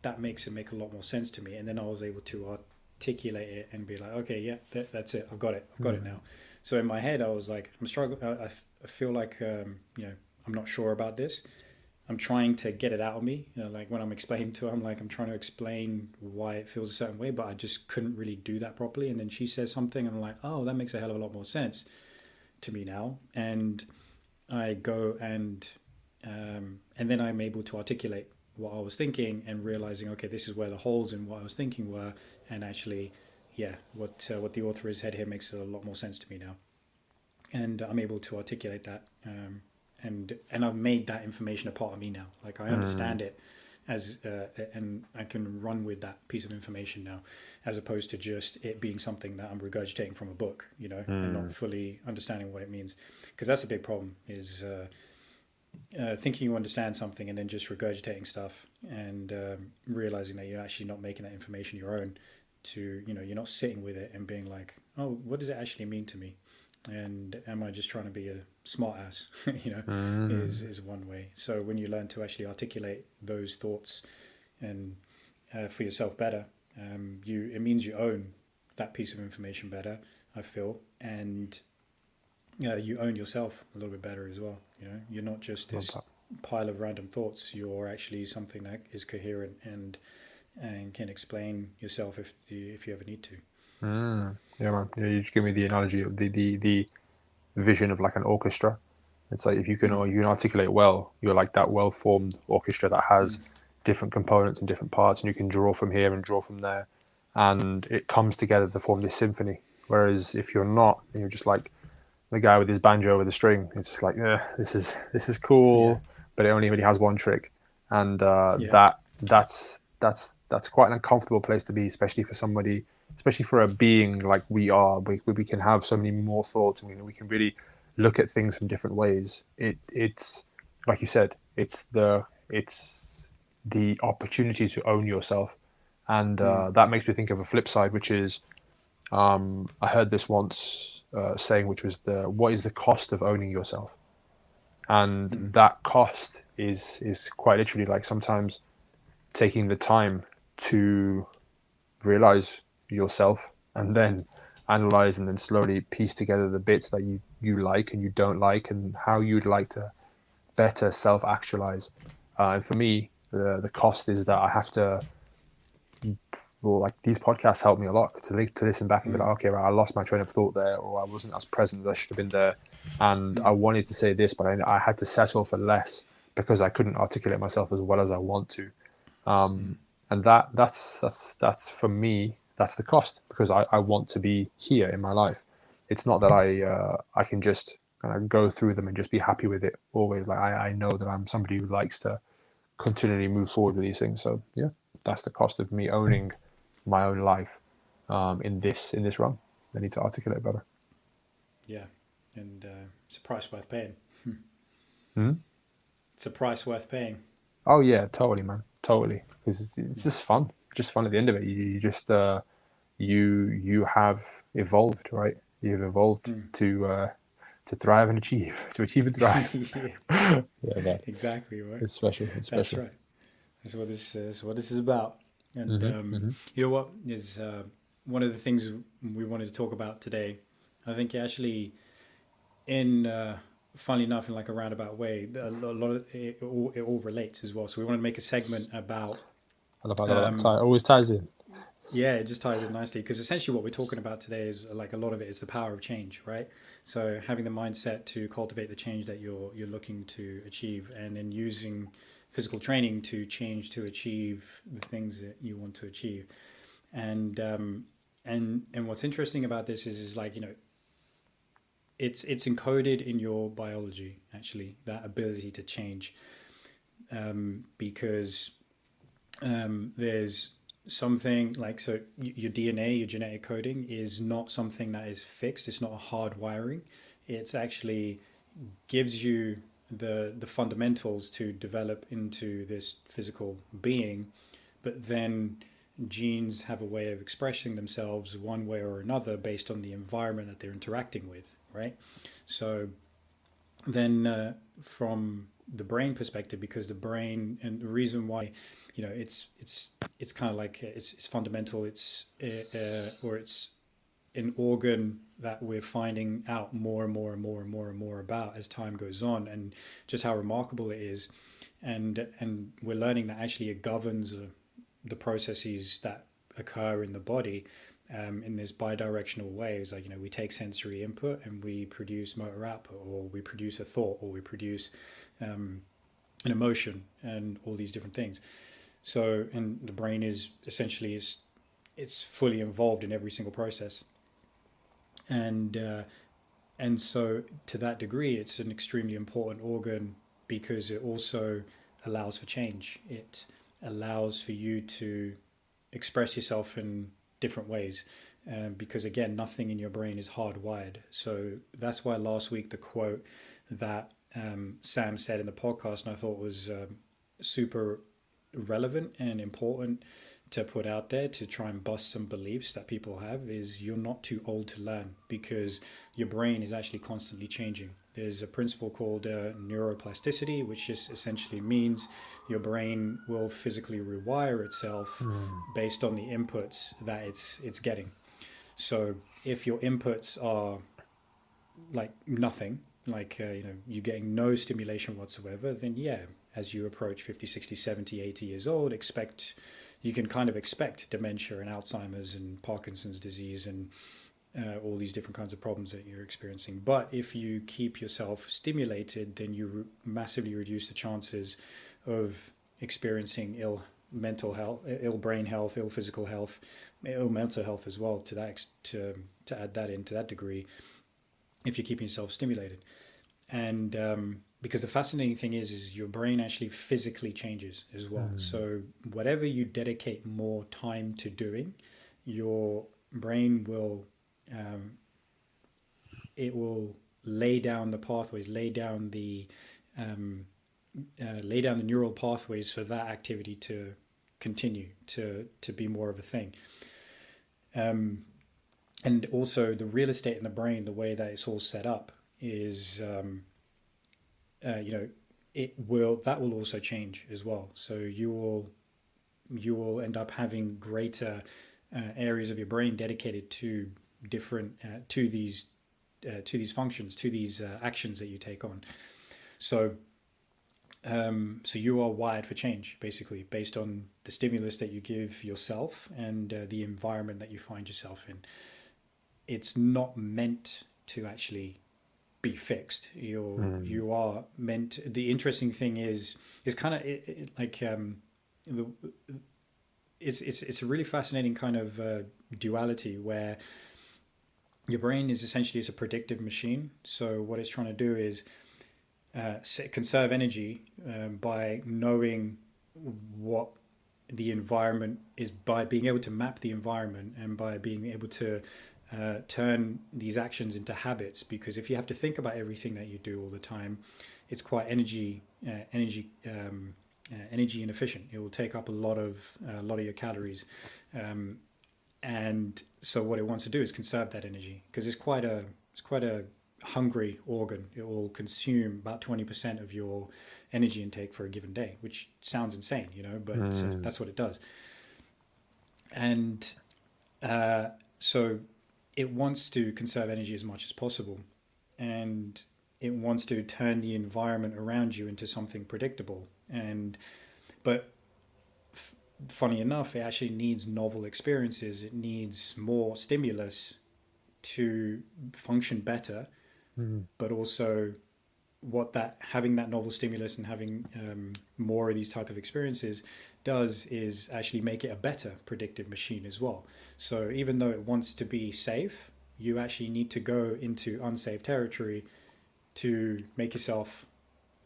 that makes it make a lot more sense to me. And then I was able to articulate it and be like, okay, yeah, that, that's it. I've got it. I've got mm-hmm. it now. So in my head, I was like, I'm struggling. I, I feel like, um, you know, I'm not sure about this. I'm trying to get it out of me. You know, like when I'm explaining to her, I'm like, I'm trying to explain why it feels a certain way, but I just couldn't really do that properly. And then she says something, and I'm like, oh, that makes a hell of a lot more sense to me now. And I go and um, and then I'm able to articulate what I was thinking and realizing, okay, this is where the holes in what I was thinking were, and actually, yeah, what uh, what the author has said here makes a lot more sense to me now, and I'm able to articulate that, um, and and I've made that information a part of me now. Like I understand mm. it as uh, and I can run with that piece of information now, as opposed to just it being something that I'm regurgitating from a book, you know, mm. and not mm. fully understanding what it means, because that's a big problem. Is uh, uh, thinking you understand something and then just regurgitating stuff and um, realizing that you're actually not making that information your own to you know you're not sitting with it and being like oh what does it actually mean to me and am i just trying to be a smart ass you know mm. is is one way so when you learn to actually articulate those thoughts and uh, for yourself better um, you it means you own that piece of information better i feel and uh, you own yourself a little bit better as well. You know, you're not just this pile of random thoughts. You're actually something that is coherent and and can explain yourself if the, if you ever need to. Mm, yeah, man. Yeah, you just give me the analogy of the, the the vision of like an orchestra. It's like if you can mm. you can articulate well, you're like that well formed orchestra that has mm. different components and different parts, and you can draw from here and draw from there, and it comes together to form this symphony. Whereas if you're not, you're just like the guy with his banjo with a string. It's just like, yeah, this is this is cool, yeah. but it only really has one trick, and uh, yeah. that that's that's that's quite an uncomfortable place to be, especially for somebody, especially for a being like we are. We we can have so many more thoughts, and we can really look at things from different ways. It it's like you said, it's the it's the opportunity to own yourself, and uh, mm. that makes me think of a flip side, which is um, I heard this once uh, saying, which was the what is the cost of owning yourself, and mm. that cost is is quite literally like sometimes taking the time to realize yourself and then analyze and then slowly piece together the bits that you you like and you don't like and how you'd like to better self actualize. Uh, and for me, the the cost is that I have to well, like these podcasts help me a lot to, to listen back and be like, mm. okay, right, I lost my train of thought there, or I wasn't as present as I should have been there, and I wanted to say this, but I, I had to settle for less because I couldn't articulate myself as well as I want to, um, mm. and that that's that's that's for me that's the cost because I, I want to be here in my life. It's not that I uh, I can just kind of go through them and just be happy with it always. Like I, I know that I'm somebody who likes to continually move forward with these things. So yeah, that's the cost of me owning my own life um, in this in this run. I need to articulate better. Yeah, and uh, it's a price worth paying. Hmm? It's a price worth paying. Oh yeah, totally, man, totally. Because it's, it's, just fun, just fun at the end of it. You, you just uh, you you have evolved, right? You've evolved mm. to uh, to thrive and achieve, to achieve and thrive. yeah, yeah exactly right. It's special. It's special. That's right. That's what this is. What this is about. And mm-hmm, um, mm-hmm. you know what is uh, one of the things we wanted to talk about today? I think actually, in uh, funnily enough, in like a roundabout way, a lot of it, all, it all relates as well. So we want to make a segment about. I love how um, that always ties in. Yeah, it just ties in nicely because essentially what we're talking about today is like a lot of it is the power of change, right? So having the mindset to cultivate the change that you're you're looking to achieve, and then using physical training to change to achieve the things that you want to achieve. And um, and and what's interesting about this is is like you know it's it's encoded in your biology actually that ability to change. Um, because um, there's something like so your DNA your genetic coding is not something that is fixed. It's not a hard wiring. It's actually gives you the the fundamentals to develop into this physical being, but then genes have a way of expressing themselves one way or another based on the environment that they're interacting with, right? So then uh, from the brain perspective, because the brain and the reason why, you know, it's it's it's kind of like it's it's fundamental. It's uh, uh, or it's an organ that we're finding out more and more and more and more and more about as time goes on, and just how remarkable it is, and and we're learning that actually it governs uh, the processes that occur in the body um, in this bidirectional ways. Like you know, we take sensory input and we produce motor output, or we produce a thought, or we produce um, an emotion, and all these different things. So, and the brain is essentially is it's fully involved in every single process and uh, and so to that degree, it's an extremely important organ because it also allows for change. It allows for you to express yourself in different ways. Um, because again, nothing in your brain is hardwired. So that's why last week the quote that um, Sam said in the podcast, and I thought was um, super relevant and important to put out there to try and bust some beliefs that people have is you're not too old to learn because your brain is actually constantly changing. There's a principle called uh, neuroplasticity, which just essentially means your brain will physically rewire itself mm. based on the inputs that it's it's getting. So if your inputs are like nothing, like uh, you know you're getting no stimulation whatsoever, then yeah, as you approach 50, 60, 70, 80 years old, expect you can kind of expect dementia and Alzheimer's and Parkinson's disease and uh, all these different kinds of problems that you're experiencing. But if you keep yourself stimulated, then you re- massively reduce the chances of experiencing ill mental health, ill brain health, ill physical health, ill mental health as well. To that to to add that into that degree, if you're keeping yourself stimulated, and um, because the fascinating thing is is your brain actually physically changes as well mm. so whatever you dedicate more time to doing your brain will um, it will lay down the pathways lay down the um, uh, lay down the neural pathways for that activity to continue to to be more of a thing um, and also the real estate in the brain the way that it's all set up is um, uh, you know, it will that will also change as well. So you will you will end up having greater uh, areas of your brain dedicated to different uh, to these uh, to these functions to these uh, actions that you take on. So um, so you are wired for change basically based on the stimulus that you give yourself and uh, the environment that you find yourself in. It's not meant to actually be fixed. You're mm. you are meant. The interesting thing is is kind of like um, the it's it's it's a really fascinating kind of uh, duality where your brain is essentially is a predictive machine. So what it's trying to do is uh, conserve energy um, by knowing what the environment is by being able to map the environment and by being able to uh, turn these actions into habits because if you have to think about everything that you do all the time, it's quite energy uh, energy um, uh, energy inefficient. It will take up a lot of a lot of your calories, um, and so what it wants to do is conserve that energy because it's quite a it's quite a hungry organ. It will consume about twenty percent of your energy intake for a given day, which sounds insane, you know, but mm. that's what it does. And uh, so it wants to conserve energy as much as possible and it wants to turn the environment around you into something predictable and but funny enough it actually needs novel experiences it needs more stimulus to function better mm. but also what that having that novel stimulus and having um, more of these type of experiences does is actually make it a better predictive machine as well. So even though it wants to be safe, you actually need to go into unsafe territory to make yourself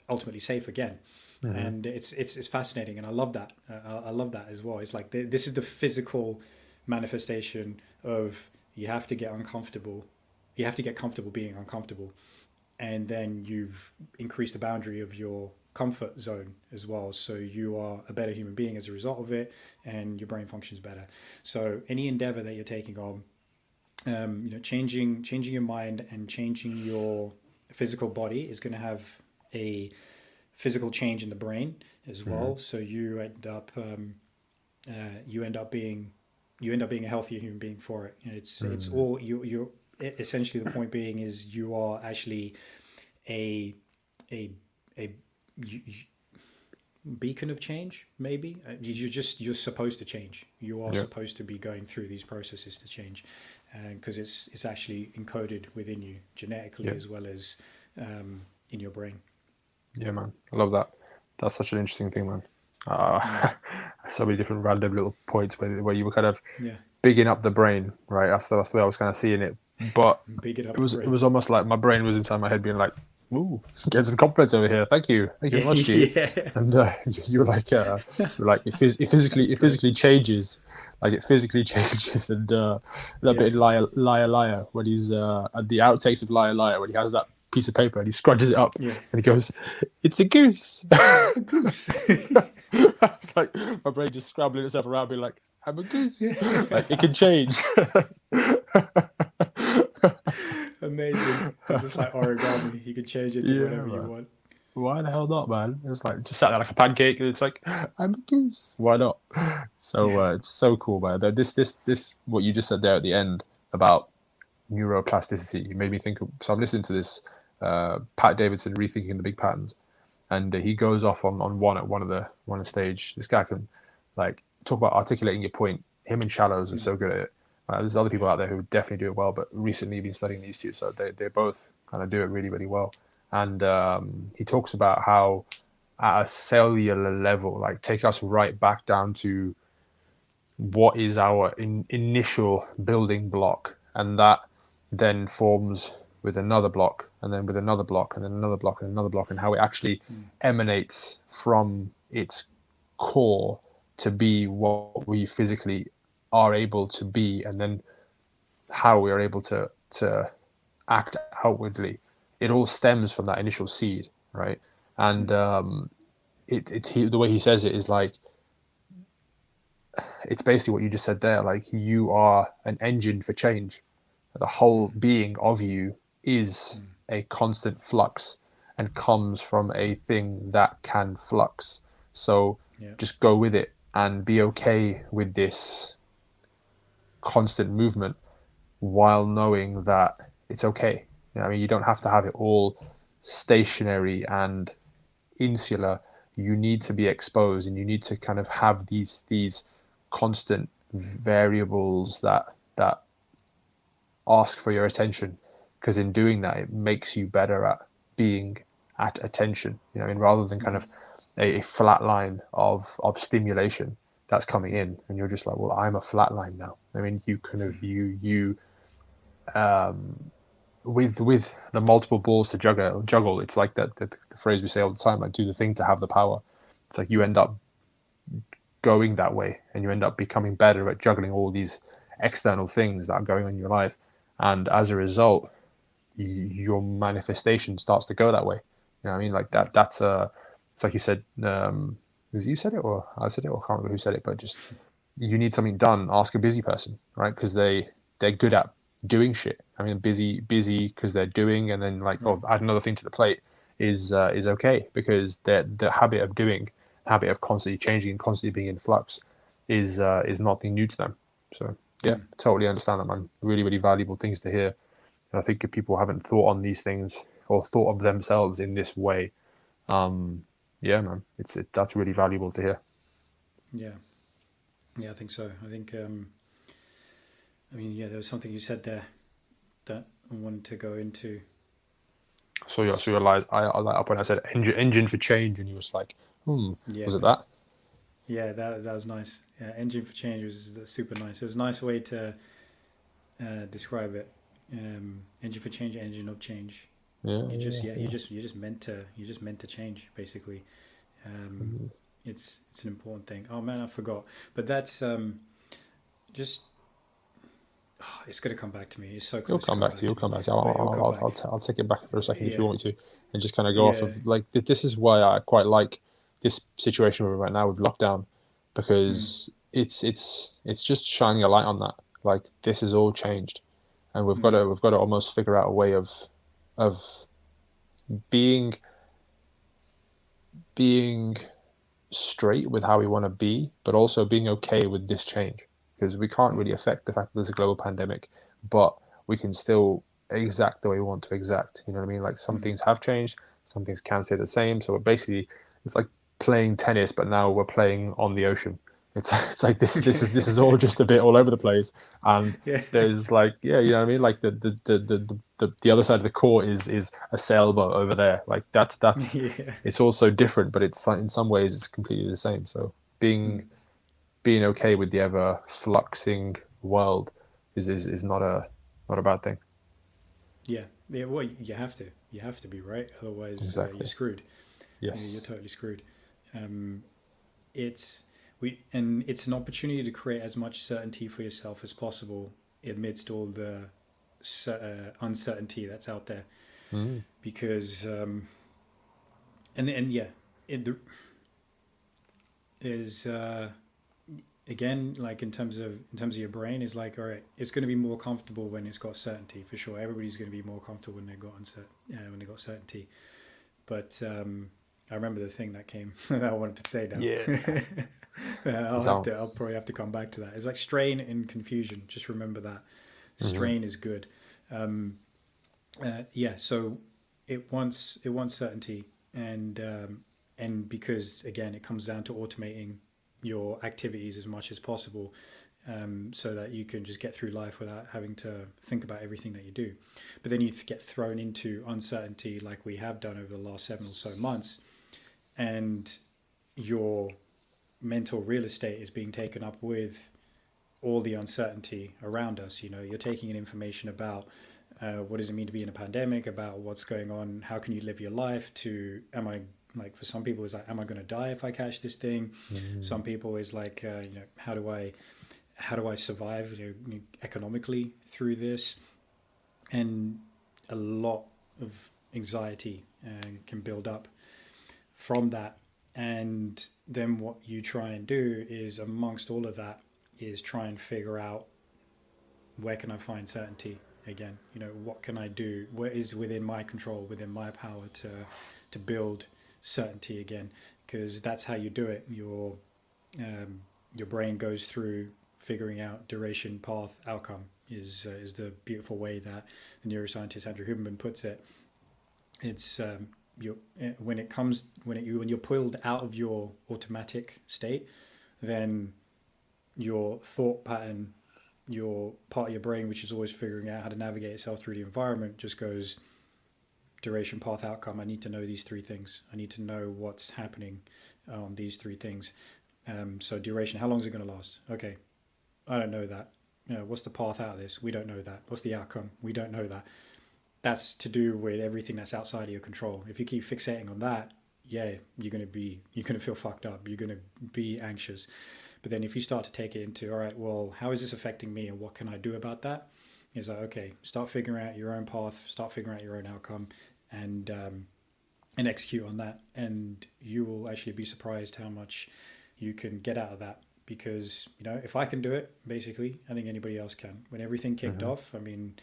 ultimately safe again. Mm-hmm. And it's, it's it's fascinating, and I love that. Uh, I love that as well. It's like this is the physical manifestation of you have to get uncomfortable. You have to get comfortable being uncomfortable and then you've increased the boundary of your comfort zone as well. So you are a better human being as a result of it, and your brain functions better. So any endeavor that you're taking on, um, you know, changing changing your mind and changing your physical body is going to have a physical change in the brain as well. Mm-hmm. So you end up um, uh, you end up being you end up being a healthier human being for it. Know, it's mm-hmm. it's all you you essentially the point being is you are actually a a a you, you, beacon of change maybe uh, you're just you're supposed to change you are supposed to be going through these processes to change because uh, it's it's actually encoded within you genetically as well as um, in your brain yeah man i love that that's such an interesting thing man uh, so many different random little points where, where you were kind of yeah. bigging up the brain right that's the, that's the way i was kind of seeing it but it, it was it was almost like my brain was inside my head being like ooh, getting some compliments over here. Thank you, thank you very much, G. yeah. And uh, you, were like, uh, you're like it, phys- it, physically, it physically changes, like it physically changes, and uh, that yeah. bit in liar, liar, liar when he's uh, at the outtakes of liar, liar when he has that piece of paper and he scrunches it up yeah. and he goes, "It's a goose." goose. like my brain just scrambling itself around, being like, "I'm a goose." Yeah. Like it can change. Amazing. It's just like origami. You can change it to yeah, whatever man. you want. Why the hell not, man? It's like just sat there like a pancake, and it's like I'm a goose. Why not? So uh, it's so cool, man. This, this, this, what you just said there at the end about neuroplasticity, you made me think. Of, so I'm listening to this uh, Pat Davidson rethinking the big patterns, and uh, he goes off on, on one at one of the one of the stage. This guy can like talk about articulating your point. Him and Shallows are so good at it. Uh, there's other people out there who definitely do it well, but recently been studying these two, so they, they both kind of do it really, really well. And um, he talks about how at a cellular level, like take us right back down to what is our in, initial building block, and that then forms with another block, and then with another block, and then another block, and another block, and how it actually mm. emanates from its core to be what we physically are able to be and then how we are able to to act outwardly it all stems from that initial seed right and mm. um it it's he, the way he says it is like it's basically what you just said there like you are an engine for change the whole being of you is mm. a constant flux and comes from a thing that can flux so yeah. just go with it and be okay with this constant movement while knowing that it's okay. You know, I mean, you don't have to have it all stationary and insular. You need to be exposed, and you need to kind of have these these constant variables that that ask for your attention. Because in doing that, it makes you better at being at attention. You know, I mean, rather than kind of a, a flat line of of stimulation that's coming in, and you're just like, well, I'm a flat line now. I mean, you kind of you you um, with with the multiple balls to juggle juggle. It's like that the, the phrase we say all the time, like do the thing to have the power. It's like you end up going that way, and you end up becoming better at juggling all these external things that are going on in your life, and as a result, your manifestation starts to go that way. You know what I mean? Like that. That's a. It's like you said. Um, was you said it or I said it or I can't remember who said it, but just you need something done. Ask a busy person, right? Because they they're good at doing shit. I mean, busy busy because they're doing, and then like oh, add another thing to the plate is uh, is okay because the the habit of doing, habit of constantly changing and constantly being in flux, is uh, is nothing new to them. So yeah, mm. totally understand that, man. Really, really valuable things to hear. And I think if people haven't thought on these things or thought of themselves in this way, um, yeah, man, it's it, that's really valuable to hear. Yeah, yeah, I think so. I think, um, I mean, yeah, there was something you said there that I wanted to go into. So you, so you realized I, I like up when I said engine, engine for change, and you was like, hmm, yeah, was it that? Yeah, that that was nice. Yeah, engine for change was super nice. It was a nice way to uh, describe it. Um, engine for change, engine of change. Yeah, you just yeah, yeah, you just you just meant to you just meant to change basically. Um, mm-hmm. It's it's an important thing. Oh man, I forgot. But that's um, just oh, it's going to come back to me. It's so You'll come back to you. You'll come back to you. I'll, I'll, I'll, back. I'll, t- I'll take it back for a second if you want me to, and just kind of go off of like th- this is why I quite like this situation we're in right now with lockdown, because Mm. it's it's it's just shining a light on that. Like this has all changed, and we've Mm. got to we've got to almost figure out a way of of being being straight with how we want to be, but also being okay with this change because we can't really affect the fact that there's a global pandemic, but we can still exact the way we want to exact. You know what I mean? Like some Mm. things have changed, some things can stay the same. So we're basically it's like playing tennis, but now we're playing on the ocean. It's it's like this this is this is all just a bit all over the place, and Yeah. there's like yeah you know what I mean like the the the the, the, the other side of the court is is a sailboat over there like that's that's yeah. it's also different, but it's in some ways it's completely the same. So being being okay with the ever fluxing world is, is is not a not a bad thing. Yeah. Yeah. Well, you have to. You have to be right. Otherwise, uh, you're screwed. Yeah, you're totally screwed. Um, it's we and it's an opportunity to create as much certainty for yourself as possible amidst all the uh, uncertainty that's out there. Mm. Because um, and and yeah, it the, is uh, again like in terms of in terms of your brain is like all right, it's going to be more comfortable when it's got certainty for sure. Everybody's going to be more comfortable when they got uncer- uh, when they got certainty. But um, I remember the thing that came that I wanted to say now. Yeah. Uh, I'll So- have to. I'll probably have to come back to that. It's like strain and confusion. Just remember that Mm-hmm. strain is good. Um, uh, yeah. So it wants it wants certainty, and um, and because again, it comes down to automating your activities as much as possible, um, so that you can just get through life without having to think about everything that you do. But then you get thrown into uncertainty, like we have done over the last seven or so months, and your mental real estate is being taken up with all the uncertainty around us. You know, you're taking in information about uh, what does it mean to be in a pandemic, about what's going on, how can you live your life, to am I like for some people is like am I going to die if I catch this thing? Some people is like uh, you know how do I how do I survive you know, economically through this, and a lot of anxiety uh, can build up from that and then what you try and do is amongst all of that is try and figure out where can i find certainty again? You know what can i do? What is within my control within my power to to build certainty again? Because that's how you do it. Your um, your brain goes through figuring out duration path outcome is uh, is the beautiful way that the neuroscientist andrew huberman puts it. It's um, you when it comes when it, you when you're pulled out of your automatic state, then your thought pattern, your part of your brain, which is always figuring out how to navigate itself through the environment, just goes duration, path, outcome. I need to know these three things. I need to know what's happening on these three things. Um, so duration, how long is it going to last? Okay, I don't know that. You know, what's the path out of this? We don't know that. What's the outcome? We don't know that that's to do with everything that's outside of your control. If you keep fixating on that, yeah, you're gonna be you're gonna feel fucked up. You're gonna be anxious. But then if you start to take it into all right, well, how is this affecting me, and what can I do about that? It's like okay, start figuring out your own path, start figuring out your own outcome, and um, and execute on that, and you will actually be surprised how much you can get out of that. Because you know, if I can do it, basically, I think anybody else can. When everything kicked Mhm. off, I mean,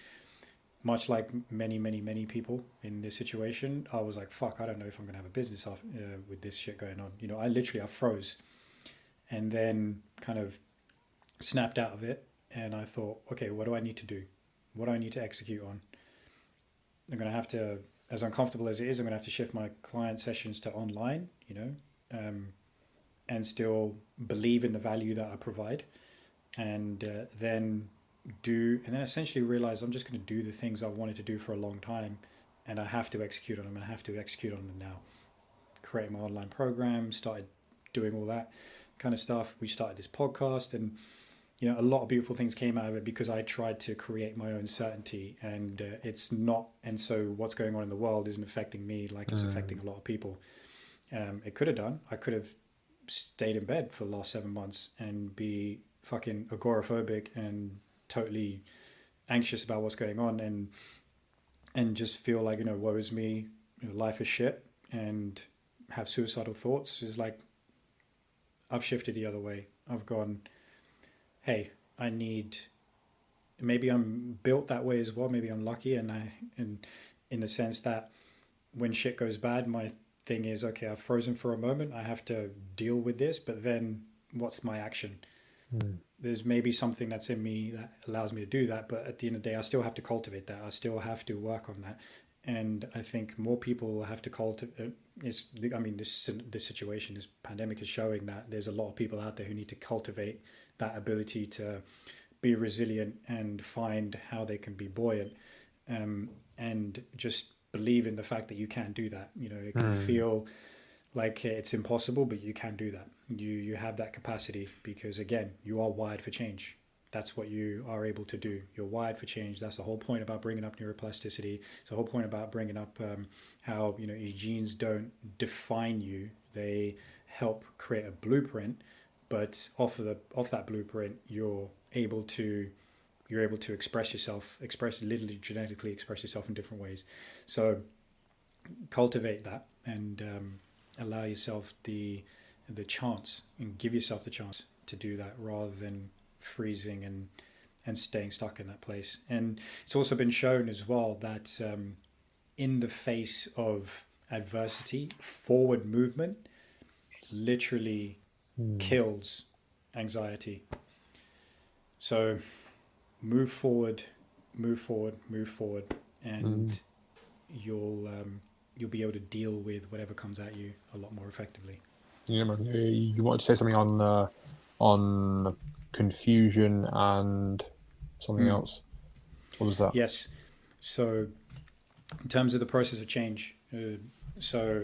much like many, many, many people in this situation, I was like, fuck, I don't know if I'm going to have a business uh, with this shit going on. You know, I literally, I froze and then kind of snapped out of it. And I thought, okay, what do I need to do? What do I need to execute on? I'm going to have to, as uncomfortable as it is, I'm going to have to shift my client sessions to online, you know, um, and still believe in the value that I provide. And uh, then do and then essentially realize I'm just going to do the things I've wanted to do for a long time and I have to execute on them and I have to execute on them now. Create my online program, started doing all that kind of stuff. We started this podcast and you know a lot of beautiful things came out of it because I tried to create my own certainty and uh, it's not and so what's going on in the world isn't affecting me like it's Mm. affecting a lot of people. Um, it could have done. I could have stayed in bed for the last seven months and be fucking agoraphobic and totally anxious about what's going on and and just feel like you know woe is me you know, life is shit and have suicidal thoughts is like I've shifted the other way. I've gone, hey, I need. Maybe I'm built that way as well. Maybe I'm lucky, and I, and in the sense that when shit goes bad, my thing is okay. I've frozen for a moment. I have to deal with this, but then what's my action? Mm. There's maybe something that's in me that allows me to do that, but at the end of the day, I still have to cultivate that. I still have to work on that and I think more people have to cultivate. Uh, it's, I mean, this this situation, this pandemic is showing that there's a lot of people out there who need to cultivate that ability to be resilient and find how they can be buoyant, um, and just believe in the fact that you can do that. You know, it can mm. feel like it's impossible, but you can do that. You you have that capacity because again, you are wired for change that's what you are able to do. You're wired for change. That's the whole point about bringing up neuroplasticity. It's the whole point about bringing up um, how you know your genes don't define you; they help create a blueprint. But off of the off that blueprint, you're able to you're able to express yourself, express literally genetically express yourself in different ways. So cultivate that and um, allow yourself the the chance and give yourself the chance to do that rather than freezing and and staying stuck in that place. And it's also been shown as well that um, in the face of adversity, forward movement literally mm. kills anxiety. So move forward, move forward, move forward, and mm. you'll um, you'll be able to deal with whatever comes at you a lot more effectively. Yeah. You want to say something on uh, on confusion and something mm. else. What was that? Yes. So, in terms of the process of change, uh, so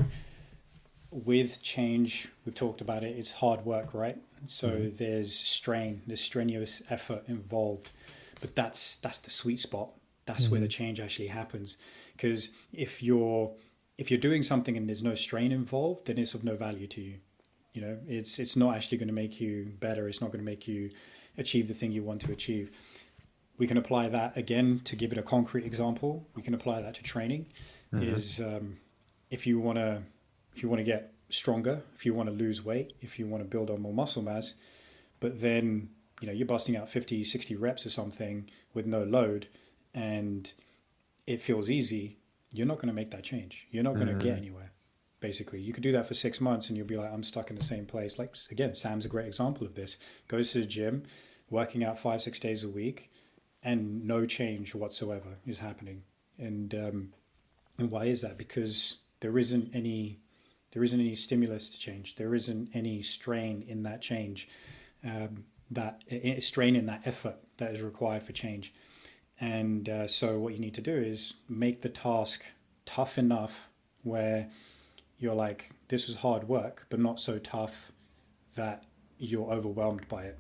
with change, we've talked about it. It's hard work, right? So mm-hmm. there's strain, there's strenuous effort involved, but that's that's the sweet spot. That's mm-hmm. where the change actually happens. Because if you're if you're doing something and there's no strain involved, then it's of no value to you. You know, it's it's not actually going to make you better. It's not going to make you achieve the thing you want to achieve. We can apply that again to give it a concrete example. We can apply that to training. Mm-hmm. Is um, if you want to if you want to get stronger, if you want to lose weight, if you want to build on more muscle mass, but then you know you're busting out 50, 60 reps or something with no load, and it feels easy. You're not going to make that change. You're not going to mm-hmm. get anywhere basically. You could do that for six months and you'll be like, I'm stuck in the same place. Like, again, Sam's a great example of this. Goes to the gym, working out five, six days a week, and no change whatsoever is happening. And, um, and why is that? Because there isn't any there isn't any stimulus to change. There isn't any strain in that change, um, that strain in that effort that is required for change. And uh, so, what you need to do is make the task tough enough where you're like, this is hard work, but not so tough that you're overwhelmed by it.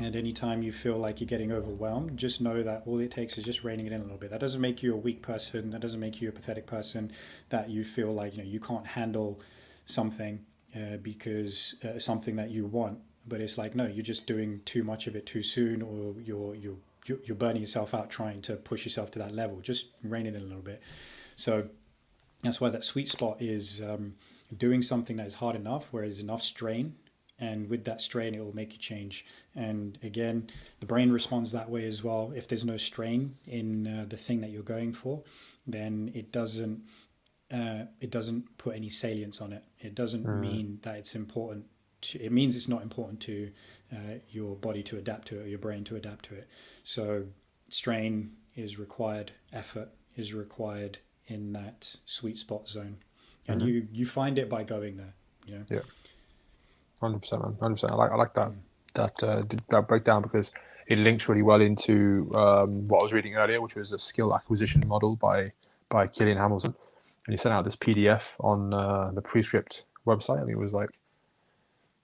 And anytime you feel like you're getting overwhelmed, just know that all it takes is just reining it in a little bit. That doesn't make you a weak person. That doesn't make you a pathetic person. That you feel like you know you can't handle something uh, because uh, something that you want. But it's like no, you're just doing too much of it too soon, or you're you're you're burning yourself out trying to push yourself to that level. Just rein it in a little bit. So that's why that sweet spot is um, doing something that is hard enough, where there's enough strain, and with that strain, it will make you change. And again, the brain responds that way as well. If there's no strain in uh, the thing that you're going for, then it doesn't uh, it doesn't put any salience on it. It doesn't mm. mean that it's important. To, it means it's not important to uh, your body to adapt to it, or your brain to adapt to it. So strain is required, effort is required, in that sweet spot zone, and mm-hmm. you you find it by going there. You know. Yeah. Hundred percent, man. Hundred percent. I like I like that mm. that uh, that breakdown because it links really well into um, what I was reading earlier, which was a skill acquisition model by by Killian Hamilton, and he sent out this PDF on uh, the Prescript website. I think it was like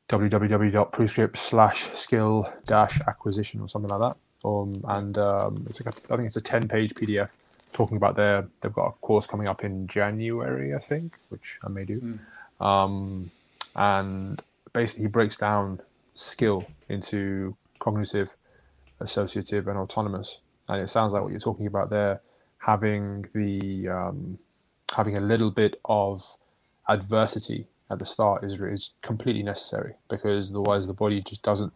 www.prescript slash skill dash acquisition or something like that. Um, and um, it's like a, I think it's a ten page PDF talking about their they've got a course coming up in January, I think, which I may do. Mm. Um, and basically, he breaks down skill into cognitive, associative and autonomous. And it sounds like what you're talking about there, having the um, having a little bit of adversity at the start is is completely necessary because otherwise the body just doesn't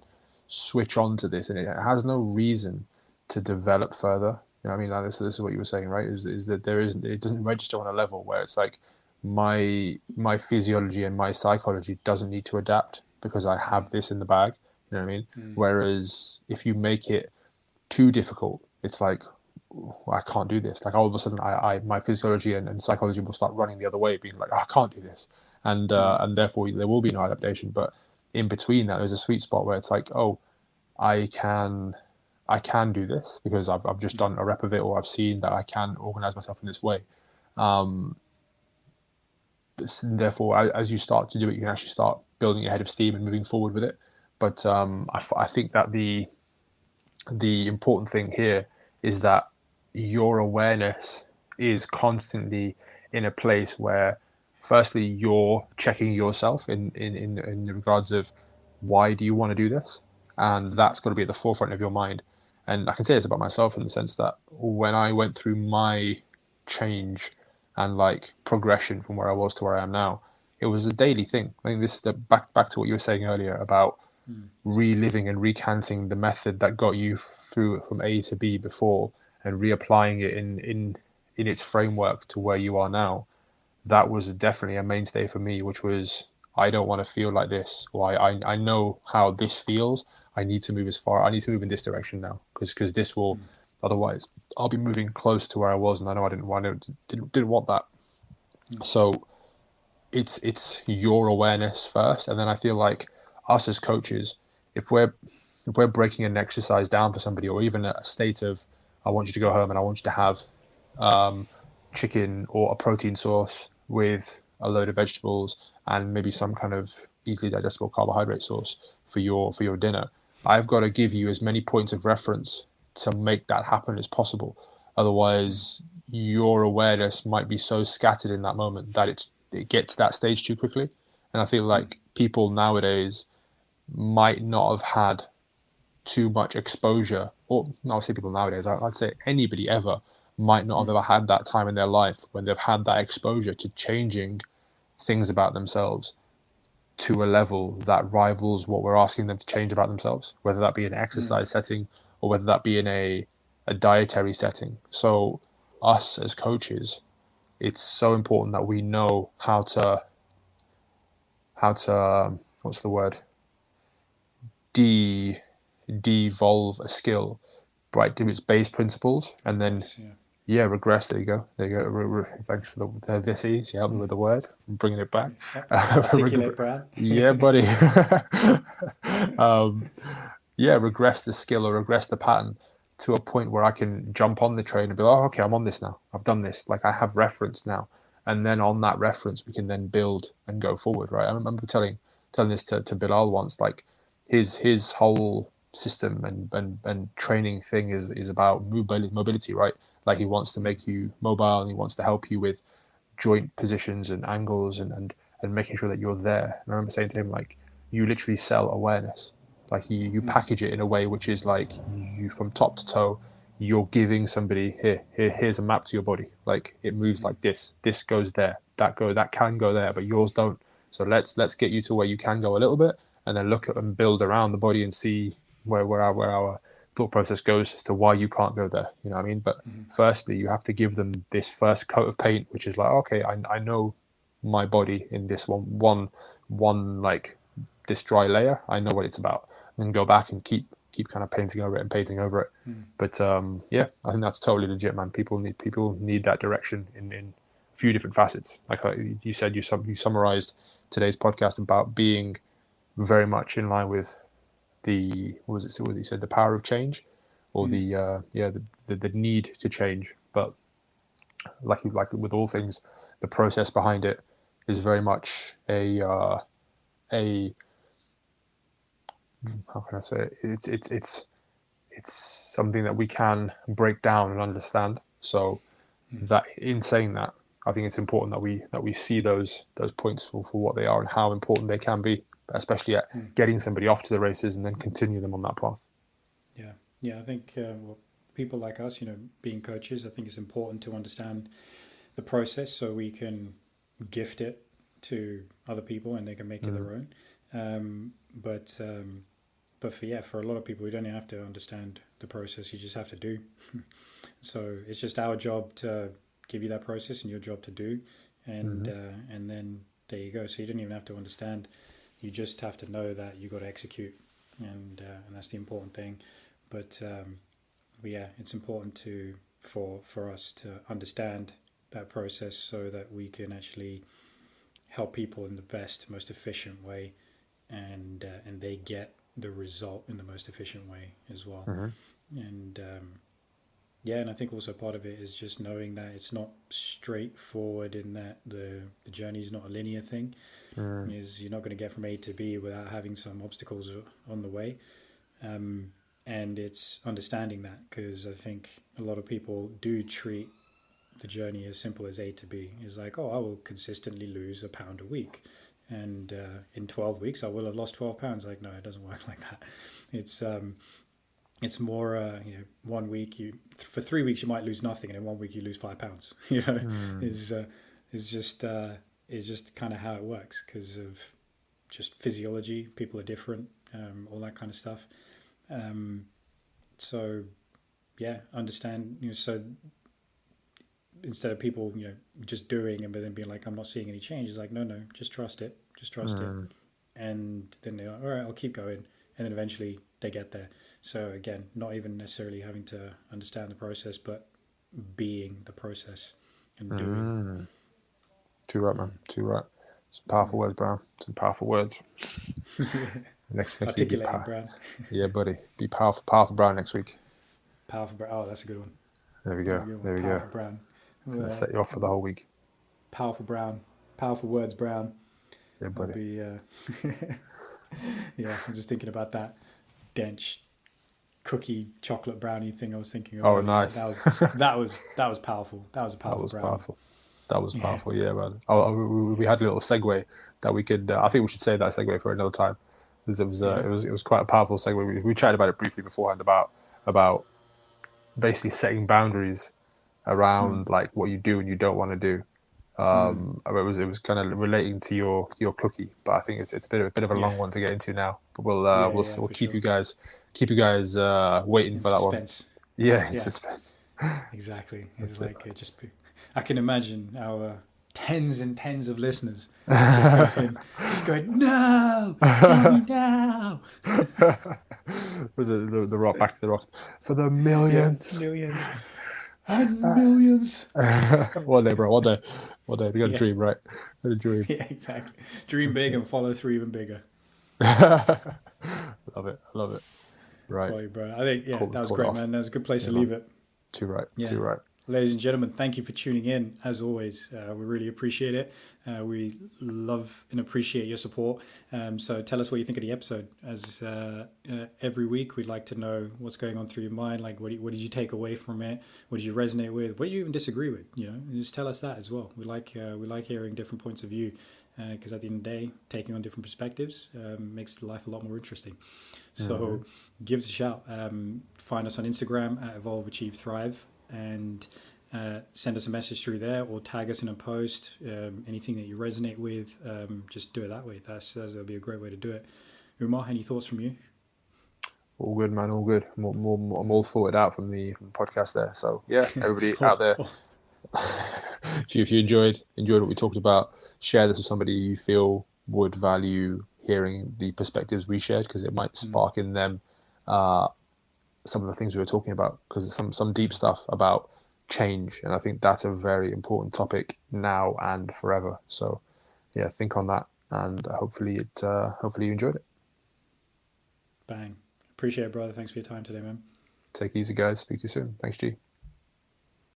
switch on to this and it has no reason to develop further. You know, I mean, like this, this is what you were saying, right? Is, is that there isn't it doesn't register on a level where it's like my my physiology and my psychology doesn't need to adapt because I have this in the bag. You know what I mean? Mm. Whereas if you make it too difficult, it's like I can't do this. Like all of a sudden, I, I my physiology and, and psychology will start running the other way, being like, oh, I can't do this, and uh, mm. and therefore there will be no adaptation. But in between that, there's a sweet spot where it's like, oh, I can I can do this because I've I've just done a rep of it, or I've seen that I can organize myself in this way. Um, therefore, as you start to do it, you can actually start building a head of steam and moving forward with it. But um, I, I think that the the important thing here is that your awareness is constantly in a place where firstly you're checking yourself in in in, in regards of why do you want to do this? And that's got to be at the forefront of your mind. And i can say this about myself in the sense that when i went through my change and like progression from where i was to where i am now it was a daily thing. I think this is the back back to what you were saying earlier about mm. reliving and recanting the method that got you through from a to b before and reapplying it in in in its framework to where you are now, that was definitely a mainstay for me, which was I don't want to feel like this. Why I, I know how this feels. I need to move as far. I need to move in this direction now because because this will mm. otherwise I'll be moving close to where I was, and I know I didn't want to, didn't, didn't want that. Mm. So it's it's your awareness first, and then I feel like us as coaches, if we're if we're breaking an exercise down for somebody, or even a state of I want you to go home and I want you to have um, chicken or a protein source with a load of vegetables and maybe some kind of easily digestible carbohydrate source for your for your dinner. I've got to give you as many points of reference to make that happen as possible. Otherwise, your awareness might be so scattered in that moment that it's it gets that stage too quickly. And I feel hmm. like people nowadays might not have had too much exposure, or not say people nowadays, I'd say anybody ever might not have mm. ever had that time in their life when they've had that exposure to changing things about themselves to a level that rivals what we're asking them to change about themselves, whether that be an exercise mm. setting or whether that be in a, a dietary setting. So, us as coaches, it's so important that we know how to, how to, um, what's the word? De devolve a skill right to its base principles and then yeah, yeah regress there you go there you go re- re- thanks for the, the this ease you helped me with the word I'm bringing it back articulate Brad yeah buddy um, yeah regress the skill or regress the pattern to a point where I can jump on the train and be like, oh, okay, I'm on this now. I've done this. Like I have reference now. And then on that reference, we can then build and go forward, right? I remember telling telling this to, to Bilal once, like his his whole system and, and, and training thing is, is about mobility, mobility, right? Like he wants to make you mobile and he wants to help you with joint positions and angles and, and, and making sure that you're there. And I remember saying to him, like, you literally sell awareness. Like you, you mm. package it in a way which is like you from top to toe, you're giving somebody here, here, here's a map to your body. Like it moves like this. This goes there. That go that can go there, but yours don't. So let's let's get you to where you can go a little bit and then look at and build around the body and see where where our, where our thought process goes as to why you can't go there. You know what I mean? But mm-hmm. firstly, you have to give them this first coat of paint, which is like, okay, I, I know my body in this one one one like this dry layer. I know what it's about. And then go back and keep keep kind of painting over it and painting over it. Mm. But um, yeah, I think that's totally legit, man. People need people need that direction in in a few different facets. Like uh, you said, you sum, you summarized today's podcast about being very much in line with the what was it? What was he said? The power of change, or mm. the uh, yeah the, the, the need to change. But like like with all things, the process behind it is very much a uh, a how can I say it? It's it's it's it's something that we can break down and understand. So mm. that in saying that, I think it's important that we that we see those those points for, for what they are and how important they can be especially at mm. getting somebody off to the races and then continue them on that path. Yeah, Yeah, I think uh, well, people like us, you know, being coaches, I think it's important to understand the process so we can gift it to other people and they can make mm. it their own. Um, but um, but for yeah, for a lot of people, we don't even have to understand the process. You just have to do. so it's just our job to give you that process and your job to do, and mm-hmm. uh, and then there you go. So you don't even have to understand. You just have to know that you got to execute, and uh, and that's the important thing. But, um, but yeah, it's important to for for us to understand that process so that we can actually help people in the best, most efficient way, and uh, and they get the result in the most efficient way as well. Mm-hmm. And um, yeah, and I think also part of it is just knowing that it's not straightforward in that the the journey is not a linear thing. Mm. Is you're not going to get from A to B without having some obstacles on the way. Um, and it's understanding that because I think a lot of people do treat the journey as simple as A to B. Is like, oh, I will consistently lose a pound a week, and uh, in twelve weeks I will have lost twelve pounds. Like, no, it doesn't work like that. It's um, it's more uh, you know one week you for three weeks you might lose nothing, and in one week you lose five pounds. You know, mm. is uh, is just uh, is just kind of how it works because of just physiology. People are different, um, all that kind of stuff. Um, so yeah, understand. You know, so instead of people you know just doing and then being like i'm not seeing any change it's like no no just trust it just trust mm. it and then they're like all right i'll keep going and then eventually they get there so again not even necessarily having to understand the process but being the process and doing mm. too right man too right some powerful words brown some powerful words next, week Brown. yeah buddy be powerful powerful brown next week powerful brown oh that's a good one there we go there we go brown it's going to set you off for the whole week. Powerful Brown. Powerful words, Brown. Yeah, buddy. Be, uh, yeah, I'm just thinking about that dench cookie chocolate brownie thing I was thinking of. Oh, nice. That was that was that was powerful. That was a powerful. That was brownie. powerful. That was powerful. Yeah, yeah man. Oh, we, we, had a little segue that we could. Uh, I think we should say that segue for another time because it was uh, yeah. it was it was quite a powerful segue. We, we chatted about it briefly beforehand about about basically setting boundaries around mm. like what you do and you don't want to do. Um, mm. It was it was kind of relating to your your cookie, but I think it's it's a bit of a bit of a long one to get into now. But we'll uh, yeah, we'll yeah, we'll keep sure. you guys keep you guys uh, waiting in for that one. Yeah, in suspense. Exactly. It's That's like it. just. I can imagine our tens and tens of listeners just going, just going no, now. was it the, the rock back to the rock for the millions? Yeah, millions and millions. one day, bro. One day. Day. We got to yeah. dream, right? Got to dream. Yeah, exactly. Dream big and follow through even bigger. love it. I love it. Right. Boy, bro. I think, yeah, that was great, man. That was a good place yeah, to leave it. Too right. Yeah. Too right. Ladies and gentlemen, thank you for tuning in. As always, uh, we really appreciate it. Uh, we love and appreciate your support. Um, so tell us what you think of the episode. As uh, uh every week, we'd like to know what's going on through your mind. Like, what, what did you take away from it? What did you resonate with? What did you even disagree with? You know, and just tell us that as well. We like uh, we like hearing different points of view because uh, at the end of the day, taking on different perspectives um, makes life a lot more interesting. So mm-hmm. give us a shout. Um, find us on Instagram at Evolve Achieve Thrive and uh, send us a message through there or tag us in a post. Um, anything that you resonate with, um, just do it that way. That's that'll be a great way to do it. Umar, any thoughts from you? All good, man. All good. I'm all, more, I'm all sorted out from the, from the podcast there. So yeah, everybody out there, if you if you enjoyed enjoyed what we talked about, share this with somebody you feel would value hearing the perspectives we shared because it might mm. spark in them uh, some of the things we were talking about because some some deep stuff about change and i think that's a very important topic now and forever. So yeah think on that and hopefully it uh, hopefully you enjoyed it. Bang. Appreciate it brother. Thanks for your time today man. Take it easy guys. Speak to you soon. Thanks g